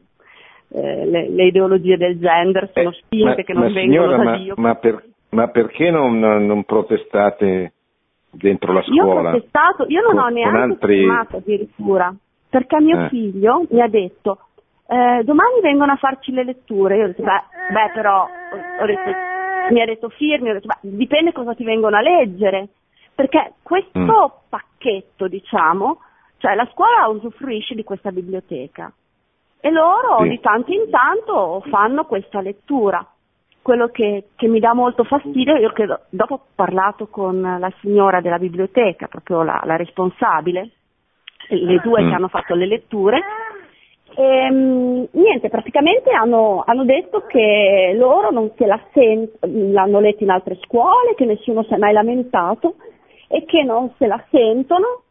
eh, le, le ideologie del gender sono Eh, spinte ma- che non ma vengono signora, da ma, Dio. ma per- ma perché non, non protestate dentro la Io scuola? protestato, io non Con- ho neanche altri- firmato addirittura, perché mio Eh. figlio mi ha detto eh, domani vengono a farci le letture, io ho detto beh, beh, però, ho detto, mi ha detto firmi, ho detto beh, dipende cosa ti vengono a leggere, perché questo Mm. pacchetto diciamo, cioè la scuola usufruisce di questa biblioteca e loro Sì. di tanto in tanto fanno questa lettura. Quello che, che mi dà molto fastidio, io credo, dopo ho parlato con la signora della biblioteca, proprio la, la responsabile, le due Mm. che hanno fatto le letture, e, mm, niente, praticamente hanno, hanno detto che loro non se la sen- l'hanno letto in altre scuole, che nessuno si è mai lamentato e che non se la sentono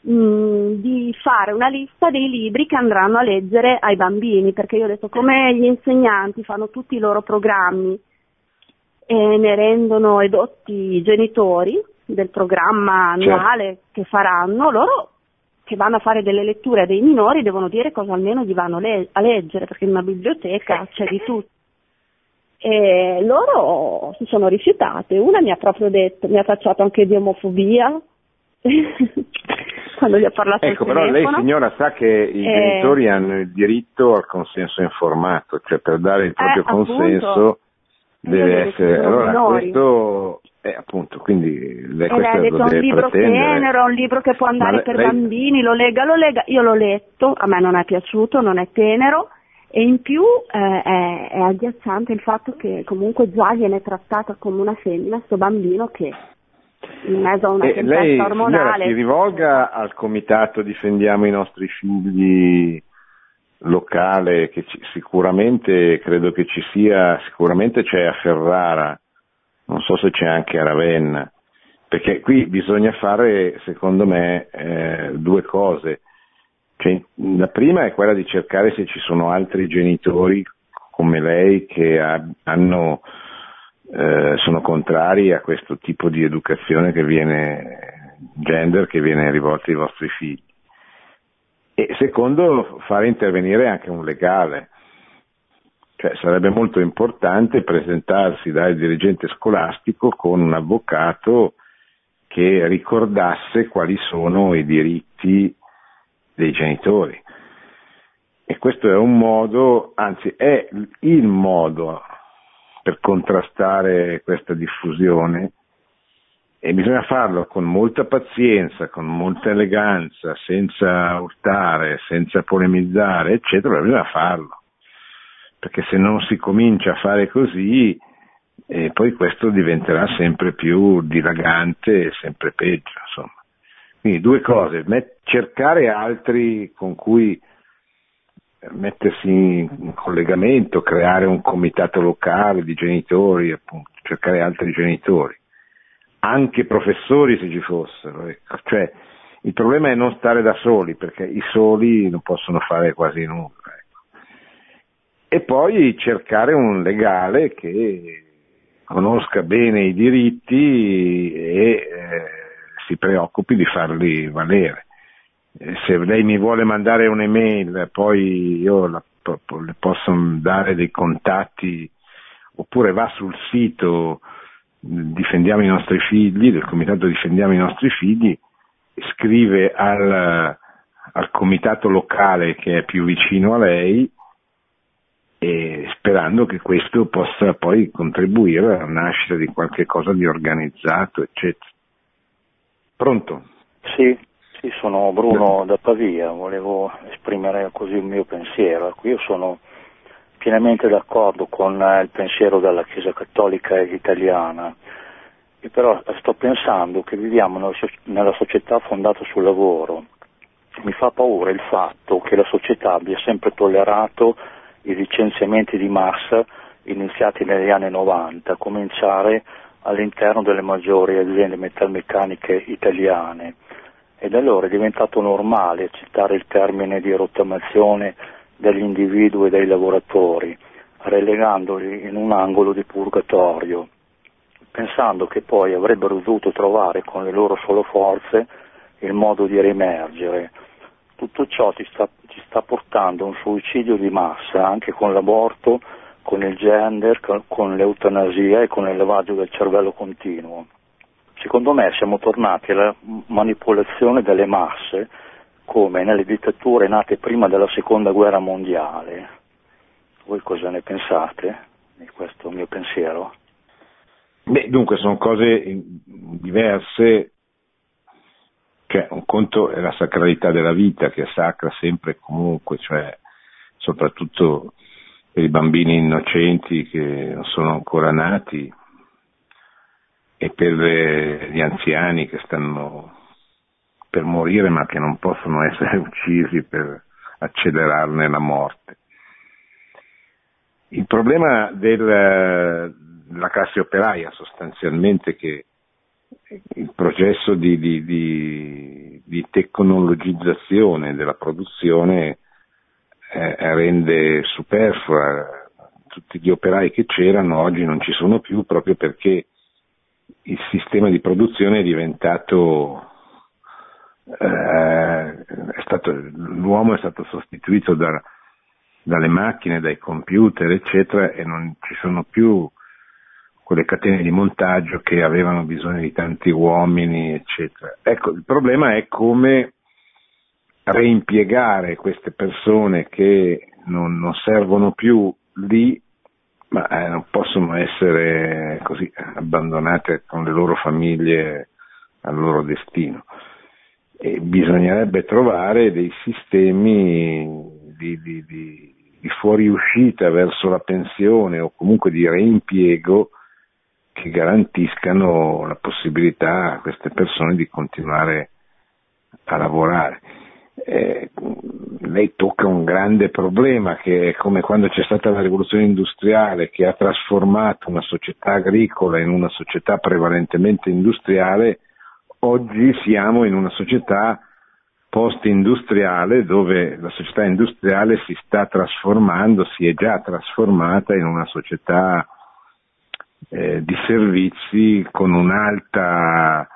mh, di fare una lista dei libri che andranno a leggere ai bambini, perché io ho detto come gli insegnanti fanno tutti i loro programmi e ne rendono edotti i genitori del programma Certo. annuale che faranno, loro che vanno a fare delle letture a dei minori devono dire cosa almeno gli vanno le- a leggere, perché in una biblioteca c'è di tutto. E loro si sono rifiutate, una mi ha proprio detto, mi ha tacciato anche di omofobia quando gli ho parlato Ecco, però lei telefono. signora sa che i Eh. genitori hanno il diritto al consenso informato, cioè per dare il proprio Eh, appunto. consenso Io deve essere... Allora minori. questo è appunto, quindi lei E lei ha detto lo è un deve libro pretendere. tenero, un libro che può andare le- per lei- bambini, lo lega, lo lega. Io l'ho letto, a me non è piaciuto, non è tenero e in più eh, è, è agghiacciante il fatto che comunque già viene trattata come una femmina sto bambino che in mezzo a una E tempesta lei ormonale si rivolga al comitato Difendiamo i nostri figli locale che ci- sicuramente credo che ci sia, sicuramente c'è a Ferrara, non so se c'è anche a Ravenna, perché qui bisogna fare secondo me eh, due cose. Cioè, la prima è quella di cercare se ci sono altri genitori come lei che ha- hanno, eh, sono contrari a questo tipo di educazione che viene gender che viene rivolta ai vostri figli. E secondo, fare intervenire anche un legale. Cioè, sarebbe molto importante presentarsi dal dirigente scolastico con un avvocato che ricordasse quali sono i diritti dei genitori. E questo è un modo, anzi è il modo per contrastare questa diffusione e bisogna farlo con molta pazienza, con molta eleganza, senza urtare, senza polemizzare, eccetera, ma bisogna farlo. Perché se non si comincia a fare così, eh, poi questo diventerà sempre più dilagante e sempre peggio, insomma. Quindi due cose, cercare altri con cui mettersi in collegamento, creare un comitato locale di genitori, appunto, cercare altri genitori, anche professori se ci fossero. Ecco. Cioè, il problema è non stare da soli, perché i soli non possono fare quasi nulla. Ecco. E poi cercare un legale che conosca bene i diritti e eh, si preoccupi di farli valere. Eh, se lei mi vuole mandare un'email, poi io la, le posso dare dei contatti, oppure va sul sito Difendiamo i nostri figli, del comitato Difendiamo i nostri figli, scrive al, al comitato locale che è più vicino a lei e sperando che questo possa poi contribuire alla nascita di qualche cosa di organizzato, eccetera. Pronto? Sì, sì, sono Bruno da Pavia, volevo esprimere così il mio pensiero. Ecco, io sono pienamente d'accordo con il pensiero della Chiesa Cattolica italiana, e però sto pensando che viviamo nella società fondata sul lavoro. Mi fa paura il fatto che la società abbia sempre tollerato i licenziamenti di massa iniziati negli anni 90, a cominciare all'interno delle maggiori aziende metalmeccaniche italiane. Ed allora è diventato normale accettare il termine di rottamazione degli individui e dei lavoratori, relegandoli in un angolo di purgatorio, pensando che poi avrebbero dovuto trovare con le loro solo forze il modo di riemergere. Tutto ciò ci sta, ci sta portando a un suicidio di massa, anche con l'aborto, con il gender, con l'eutanasia e con il lavaggio del cervello continuo. Secondo me siamo tornati alla manipolazione delle masse come nelle dittature nate prima della seconda guerra mondiale. Voi cosa ne pensate di questo mio pensiero? Beh, dunque sono cose diverse cioè, un conto è la sacralità della vita, che è sacra sempre e comunque, cioè, soprattutto per i bambini innocenti che non sono ancora nati e per gli anziani che stanno per morire ma che non possono essere uccisi per accelerarne la morte. Il problema del, della classe operaia sostanzialmente che il processo di, di, di, di tecnologizzazione della produzione eh, rende superflua tutti gli operai che c'erano, oggi non ci sono più proprio perché il sistema di produzione è diventato, eh, è stato l'uomo è stato sostituito da, dalle macchine, dai computer, eccetera, e non ci sono più quelle catene di montaggio che avevano bisogno di tanti uomini, eccetera. Ecco, il problema è come reimpiegare queste persone che non, non servono più lì, ma eh, non possono essere così abbandonate con le loro famiglie al loro destino. E bisognerebbe trovare dei sistemi di, di, di, di fuoriuscita verso la pensione o comunque di reimpiego che garantiscano la possibilità a queste persone di continuare a lavorare. Eh, lei tocca un grande problema che è come quando c'è stata la rivoluzione industriale che ha trasformato una società agricola in una società prevalentemente industriale, oggi siamo in una società post-industriale dove la società industriale si sta trasformando, si è già trasformata in una società eh, di servizi con un'alta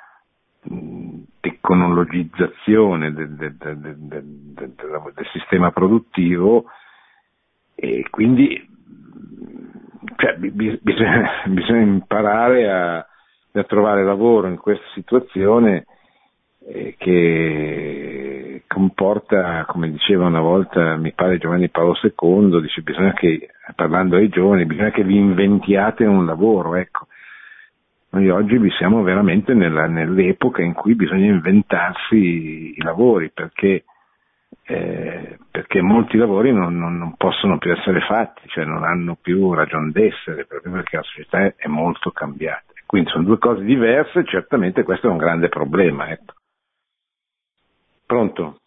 tecnologizzazione del, del, del, del, sistema produttivo e quindi cioè, bisogna, bisogna, imparare a, a, trovare lavoro in questa situazione eh, che comporta, come diceva una volta, mi pare Giovanni Paolo II, dice bisogna che, parlando ai giovani, bisogna che vi inventiate un lavoro, ecco. Noi oggi siamo veramente nella, nell'epoca in cui bisogna inventarsi i, lavori, perché, eh, perché, molti lavori non, non, non, possono più essere fatti, cioè non hanno più ragione d'essere, proprio perché la società è, molto cambiata. Quindi sono due cose diverse, certamente questo è un grande problema. Ecco. Pronto?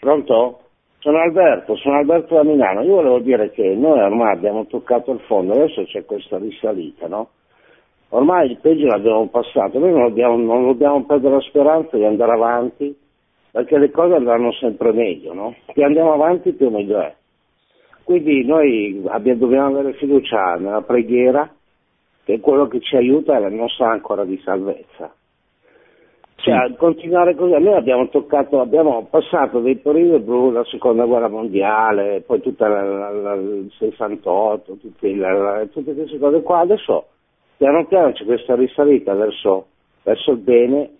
Pronto? Sono Alberto, sono Alberto da Milano. Io volevo dire che noi ormai abbiamo toccato il fondo, adesso c'è questa risalita, no? Ormai il peggio l'abbiamo passato, noi non dobbiamo, non dobbiamo perdere la speranza di andare avanti, perché le cose andranno sempre meglio, no? Più andiamo avanti più meglio è. Quindi noi abbiamo, dobbiamo avere fiducia nella preghiera, che quello che ci aiuta è la nostra ancora di salvezza. Cioè, sì. continuare così, noi abbiamo toccato, abbiamo passato dei periodi blu, la seconda guerra mondiale, poi tutta la, la, la, il 68, tutte, tutte queste cose qua, adesso piano piano c'è questa risalita verso, verso il bene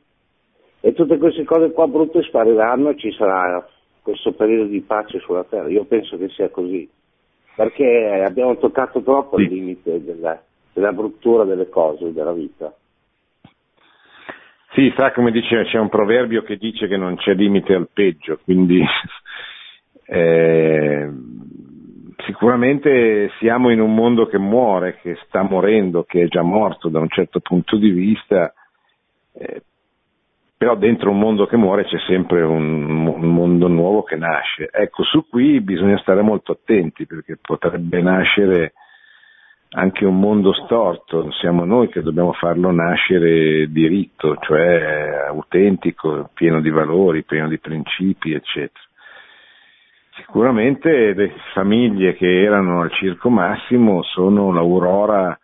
e tutte queste cose qua brutte spariranno e ci sarà questo periodo di pace sulla terra. Io penso che sia così, perché abbiamo toccato troppo il limite della, della bruttura delle cose, della vita. Sì, sa come dice, c'è un proverbio che dice che non c'è limite al peggio, quindi eh, sicuramente siamo in un mondo che muore, che sta morendo, che è già morto da un certo punto di vista, eh, però dentro un mondo che muore c'è sempre un, un, mondo nuovo che nasce. Ecco, su qui bisogna stare molto attenti perché potrebbe nascere anche un mondo storto, siamo noi che dobbiamo farlo nascere diritto, cioè autentico, pieno di valori, pieno di principi, eccetera. Sicuramente le famiglie che erano al circo massimo sono l'aurora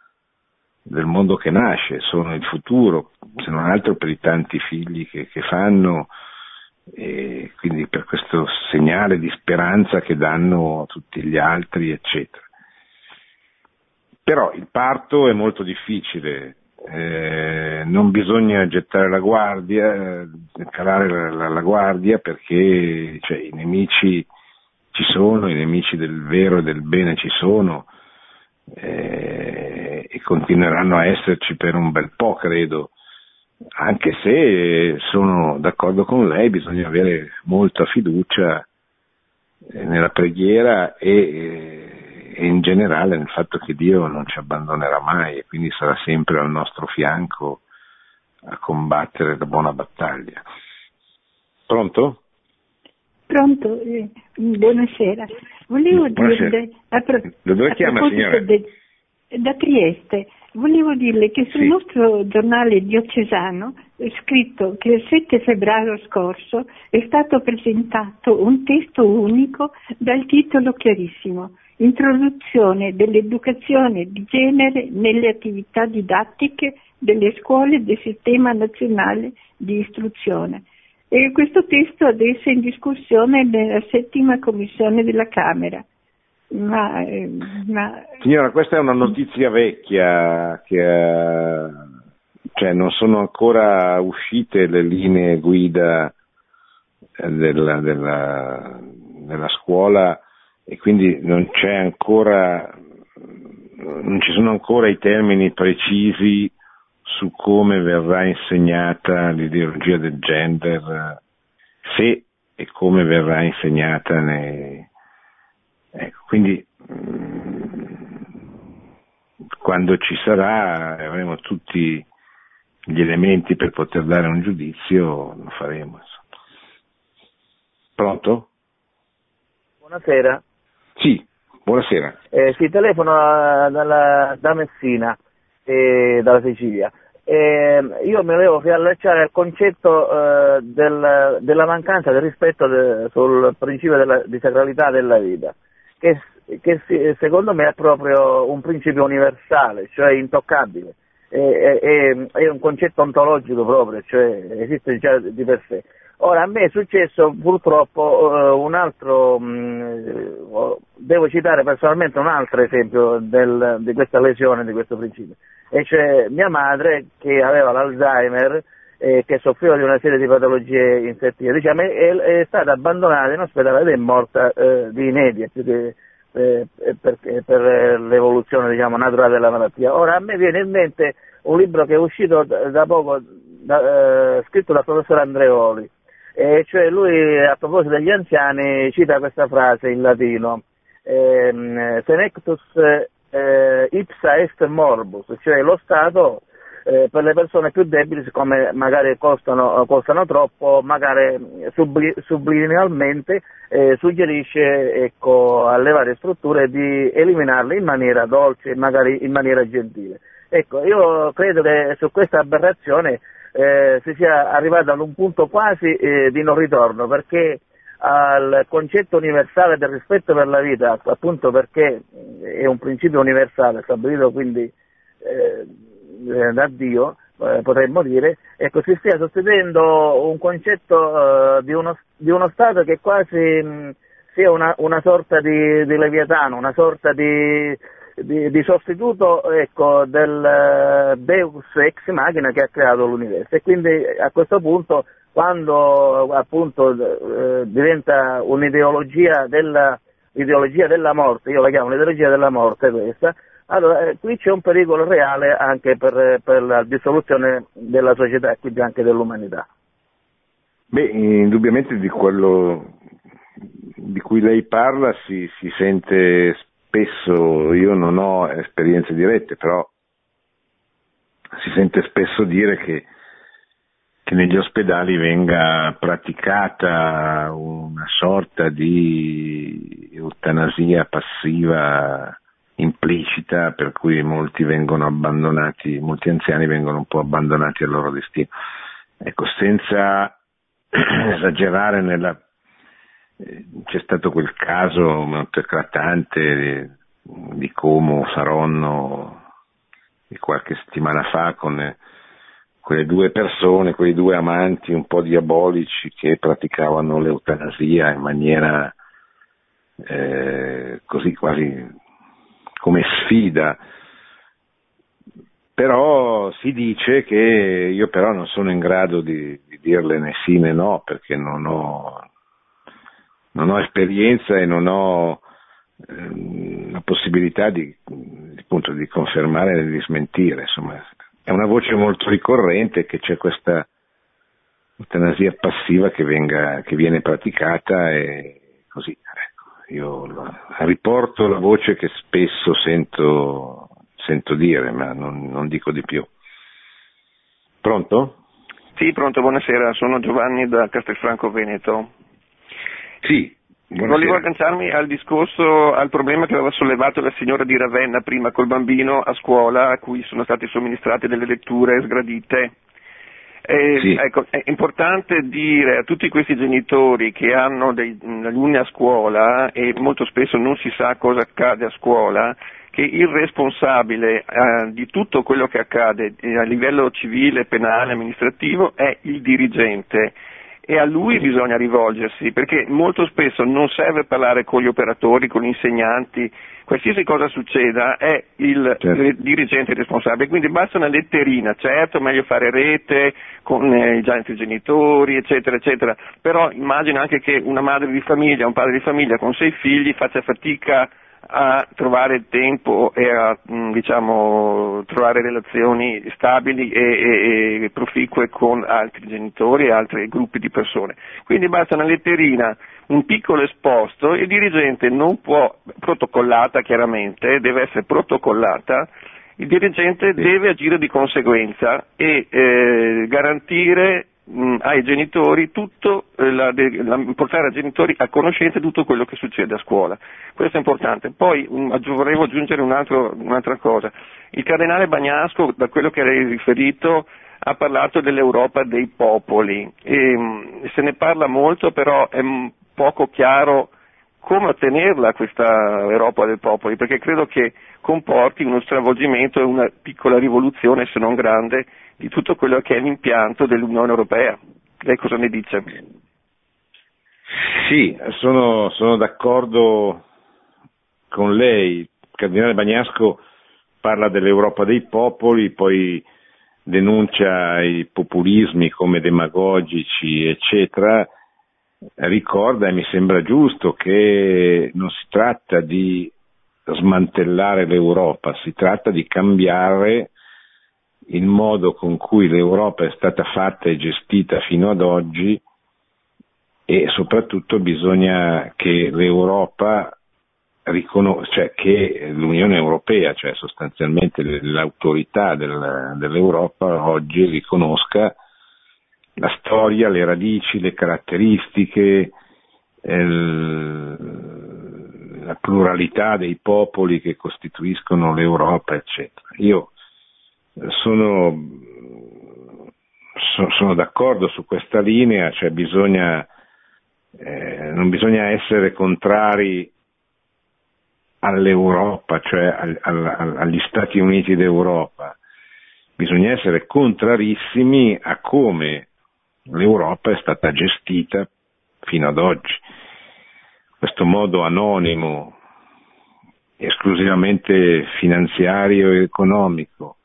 del mondo che nasce, sono il futuro, se non altro per i tanti figli che, che fanno e quindi per questo segnale di speranza che danno a tutti gli altri, eccetera. Però il parto è molto difficile, eh, non bisogna gettare la guardia, calare la, la, la guardia perché cioè, i nemici ci sono, i nemici del vero e del bene ci sono eh, e continueranno a esserci per un bel po', credo. Anche se sono d'accordo con lei, bisogna avere molta fiducia eh, nella preghiera e eh, e in generale nel fatto che Dio non ci abbandonerà mai e quindi sarà sempre al nostro fianco a combattere la buona battaglia. Pronto? Pronto, eh, buonasera. Volevo buonasera. dirle, a, pro- da dove chiama signora? De, da Trieste, volevo dirle che sul sì. nostro giornale diocesano è scritto che il 7 febbraio scorso è stato presentato un testo unico dal titolo chiarissimo introduzione dell'educazione di genere nelle attività didattiche delle scuole del sistema nazionale di istruzione. E questo testo adesso è in discussione nella settima commissione della Camera. Ma, eh, ma... Signora, questa è una notizia vecchia, che, uh, cioè non sono ancora uscite le linee guida eh, della, della, della scuola e quindi non ancora, non ci sono ancora i termini precisi su come verrà insegnata l'ideologia del gender, se e come verrà insegnata nei... Ecco, quindi mm, quando ci sarà avremo tutti gli elementi per poter dare un giudizio, lo faremo. Pronto? Buonasera. Sì, buonasera. Eh, sì, telefono dalla, da Messina, eh, dalla Sicilia. Eh, io mi volevo riallacciare al concetto eh, del, della mancanza del rispetto de, sul principio della, di sacralità della vita, che, che si, secondo me è proprio un principio universale, cioè intoccabile. È, è, è un concetto ontologico proprio, cioè esiste già di per sé. Ora, a me è successo purtroppo uh, un altro, mh, mm, devo citare personalmente un altro esempio del, di questa lesione, di questo principio, e cioè mia madre che aveva l'Alzheimer e che soffriva di una serie di patologie infettive, diciamo, è, è stata abbandonata in ospedale ed è morta eh, di inedia che eh, per, per, l'evoluzione diciamo, naturale della malattia. Ora a me viene in mente un libro che è uscito da, poco, da, eh, scritto dal professore Andreoli, e cioè lui a proposito degli anziani cita questa frase in latino, ehm, senectus eh, ipsa est morbus, cioè lo Stato eh, per le persone più debili, siccome magari costano, costano troppo, magari subli, subliminalmente eh, suggerisce ecco, alle varie strutture di eliminarle in maniera dolce magari in maniera gentile. Ecco, io credo che su questa aberrazione eh, si sia arrivato ad un punto quasi eh, di non ritorno, perché al concetto universale del rispetto per la vita, appunto perché è un principio universale stabilito quindi eh, da Dio, eh, potremmo dire, ecco, si stia sostituendo un concetto eh, di, uno, di, uno, Stato che quasi mh, sia una, una, sorta di, di, leviatano, una sorta di, di sostituto ecco, del uh, Deus ex machina che ha creato l'universo. E quindi a questo punto, quando appunto eh, diventa un'ideologia della, della morte, io la chiamo un'ideologia della morte questa, allora, eh, qui c'è un pericolo reale anche per, per, la dissoluzione della società e quindi anche dell'umanità. Beh, indubbiamente di quello di cui lei parla si, si sente spesso, io non ho esperienze dirette, però si sente spesso dire che, che negli ospedali venga praticata una sorta di eutanasia passiva implicita per cui molti vengono abbandonati, molti anziani vengono un po' abbandonati al loro destino. Ecco, senza esagerare nella... Eh, c'è stato quel caso molto eclatante di, Como Saronno di qualche settimana fa con eh, quelle due persone, quei due amanti un po' diabolici che praticavano l'eutanasia in maniera eh, così quasi come sfida. Però si dice che io però non sono in grado di, di dirle né sì né no perché non ho, non ho esperienza e non ho eh, la possibilità di, appunto, di confermare e di smentire. Insomma, è una voce molto ricorrente che c'è questa eutanasia passiva che, venga, che viene praticata e così. Io riporto la voce che spesso sento, sento dire, ma non, non dico di più. Pronto? Sì, pronto, buonasera, sono Giovanni da Castelfranco Veneto. Sì, Buonasera. Volevo agganciarmi al discorso, al problema che aveva sollevato la signora di Ravenna prima col bambino a scuola a cui sono state somministrate delle letture sgradite. Eh, sì. ecco, è importante dire a tutti questi genitori che hanno dei alunni a scuola e molto spesso non si sa cosa accade a scuola, che il responsabile eh, di tutto quello che accade eh, a livello civile, penale, amministrativo è il dirigente e a lui bisogna rivolgersi perché molto spesso non serve parlare con gli operatori, con gli insegnanti, qualsiasi cosa succeda è il certo. dirigente responsabile, quindi basta una letterina, certo meglio fare rete con eh, i altri genitori eccetera eccetera, però immagino anche che una madre di famiglia, un padre di famiglia con sei figli faccia fatica a trovare tempo e a mm, diciamo, trovare relazioni stabili e, e, e, proficue con altri genitori e altri gruppi di persone. Quindi basta una letterina, un piccolo esposto, il dirigente non può, protocollata chiaramente, deve essere protocollata, il dirigente deve agire di conseguenza e eh, garantire mh, ai genitori tutto, eh, la, la, portare ai genitori a conoscenza tutto quello che succede a scuola. Questo è importante. Poi um, vorrei aggiungere un altro, un'altra cosa. Il cardinale Bagnasco, da quello che hai riferito, ha parlato dell'Europa dei popoli. E, mh, se ne parla molto, però è mh, poco chiaro come ottenerla questa Europa dei popoli, perché credo che comporti uno stravolgimento e una piccola rivoluzione, se non grande, di tutto quello che è l'impianto dell'Unione Europea. Lei cosa ne dice? Sì, sono, sono d'accordo con lei. Il cardinale Bagnasco parla dell'Europa dei popoli, poi denuncia i populismi come demagogici, eccetera. Ricorda, e mi sembra giusto, che non si tratta di smantellare l'Europa, si tratta di cambiare il modo con cui l'Europa è stata fatta e gestita fino ad oggi e soprattutto bisogna che l'Europa riconos- cioè che l'Unione Europea, cioè sostanzialmente l'autorità del, dell'Europa oggi riconosca la storia, le radici, le caratteristiche, il, la pluralità dei popoli che costituiscono l'Europa, eccetera. Io sono, sono d'accordo su questa linea, cioè bisogna, eh, non bisogna essere contrari all'Europa, cioè al, al, agli Stati Uniti d'Europa, bisogna essere contrarissimi a come l'Europa è stata gestita fino ad oggi. Questo modo anonimo, esclusivamente finanziario e economico,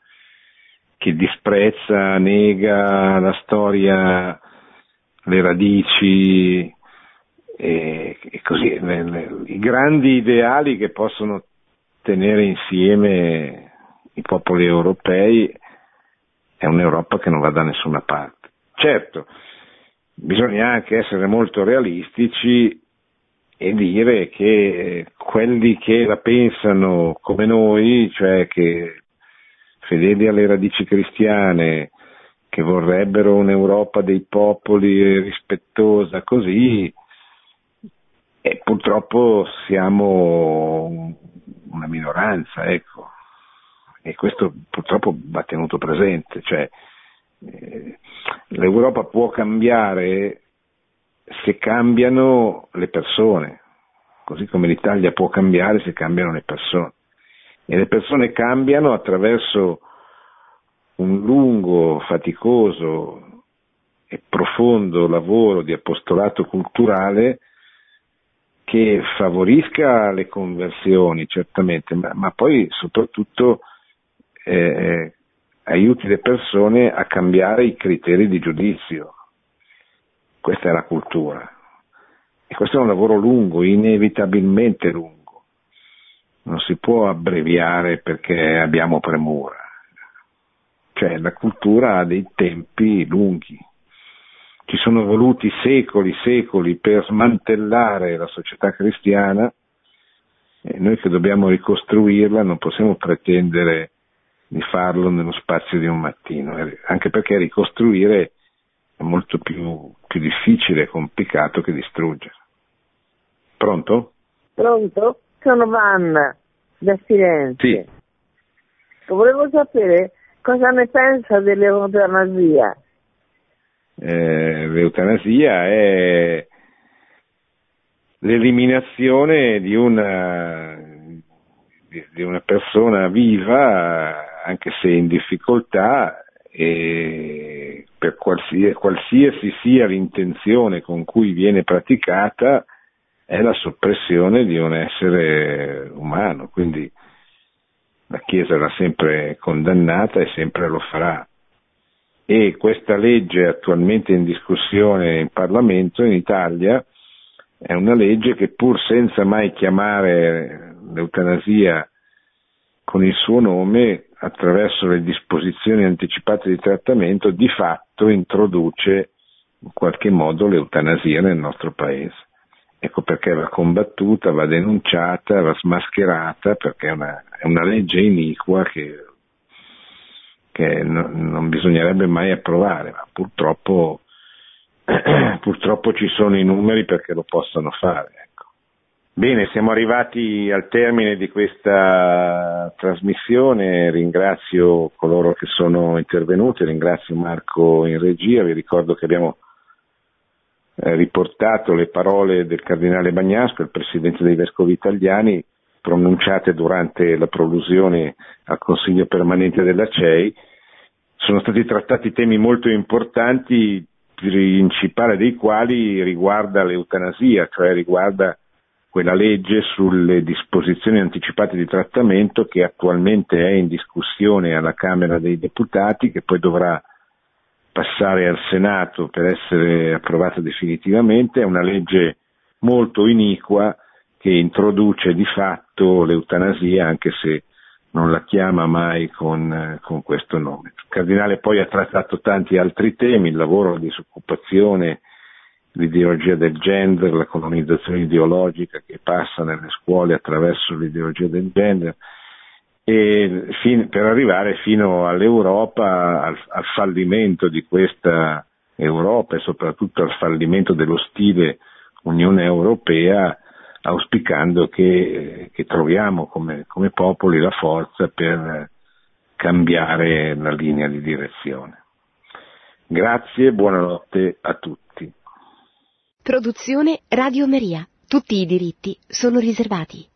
che disprezza, nega la storia, le radici e, e così, le, le, i grandi ideali che possono tenere insieme i popoli europei è un'Europa che non va da nessuna parte. Certo, bisogna anche essere molto realistici e dire che quelli che la pensano come noi, cioè che fedeli alle radici cristiane, che vorrebbero un'Europa dei popoli rispettosa, così, e purtroppo siamo una minoranza, ecco. E questo purtroppo va tenuto presente, cioè eh, l'Europa può cambiare se cambiano le persone, così come l'Italia può cambiare se cambiano le persone. E le persone cambiano attraverso un lungo, faticoso e profondo lavoro di apostolato culturale che favorisca le conversioni, certamente, ma, ma poi soprattutto eh, aiuti le persone a cambiare i criteri di giudizio. Questa è la cultura. E questo è un lavoro lungo, inevitabilmente lungo. Non si può abbreviare perché abbiamo premura. Cioè la cultura ha dei tempi lunghi. Ci sono voluti secoli, secoli per smantellare la società cristiana e noi che dobbiamo ricostruirla non possiamo pretendere di farlo nello spazio di un mattino, anche perché ricostruire è molto più, più difficile e complicato che distruggere. Pronto? Pronto? Sono Vanna da Firenze. Sì. Volevo sapere cosa ne pensa dell'eutanasia. Eh, l'eutanasia è l'eliminazione di una, di una persona viva, anche se in difficoltà, e per qualsiasi, qualsiasi sia l'intenzione con cui viene praticata, è la soppressione di un essere umano. Quindi la Chiesa l'ha sempre condannata e sempre lo farà. E questa legge attualmente in discussione in Parlamento in Italia è una legge che pur senza mai chiamare l'eutanasia con il suo nome, attraverso le disposizioni anticipate di trattamento, di fatto introduce in qualche modo l'eutanasia nel nostro paese. Ecco perché va combattuta, va denunciata, va smascherata, perché è una, è una legge iniqua che, che no, non bisognerebbe mai approvare, ma purtroppo, purtroppo ci sono i numeri perché lo possano fare. Ecco. Bene, siamo arrivati al termine di questa trasmissione, ringrazio coloro che sono intervenuti, ringrazio Marco in regia, vi ricordo che abbiamo riportato le parole del cardinale Bagnasco, il presidente dei vescovi italiani, pronunciate durante la prolusione al Consiglio permanente della CEI. Sono stati trattati temi molto importanti, il principale dei quali riguarda l'eutanasia, cioè riguarda quella legge sulle disposizioni anticipate di trattamento che attualmente è in discussione alla Camera dei Deputati, che poi dovrà passare al Senato per essere approvata definitivamente, è una legge molto iniqua che introduce di fatto l'eutanasia anche se non la chiama mai con, con, questo nome. Il cardinale poi ha trattato tanti altri temi, il lavoro, la disoccupazione, l'ideologia del gender, la colonizzazione ideologica che passa nelle scuole attraverso l'ideologia del gender, e fin, per arrivare fino all'Europa, al, al, fallimento di questa Europa e soprattutto al fallimento dello stile Unione Europea, auspicando che, che troviamo come, come popoli la forza per cambiare la linea di direzione. Grazie e buonanotte a tutti. Produzione Radio Maria. Tutti i diritti sono riservati.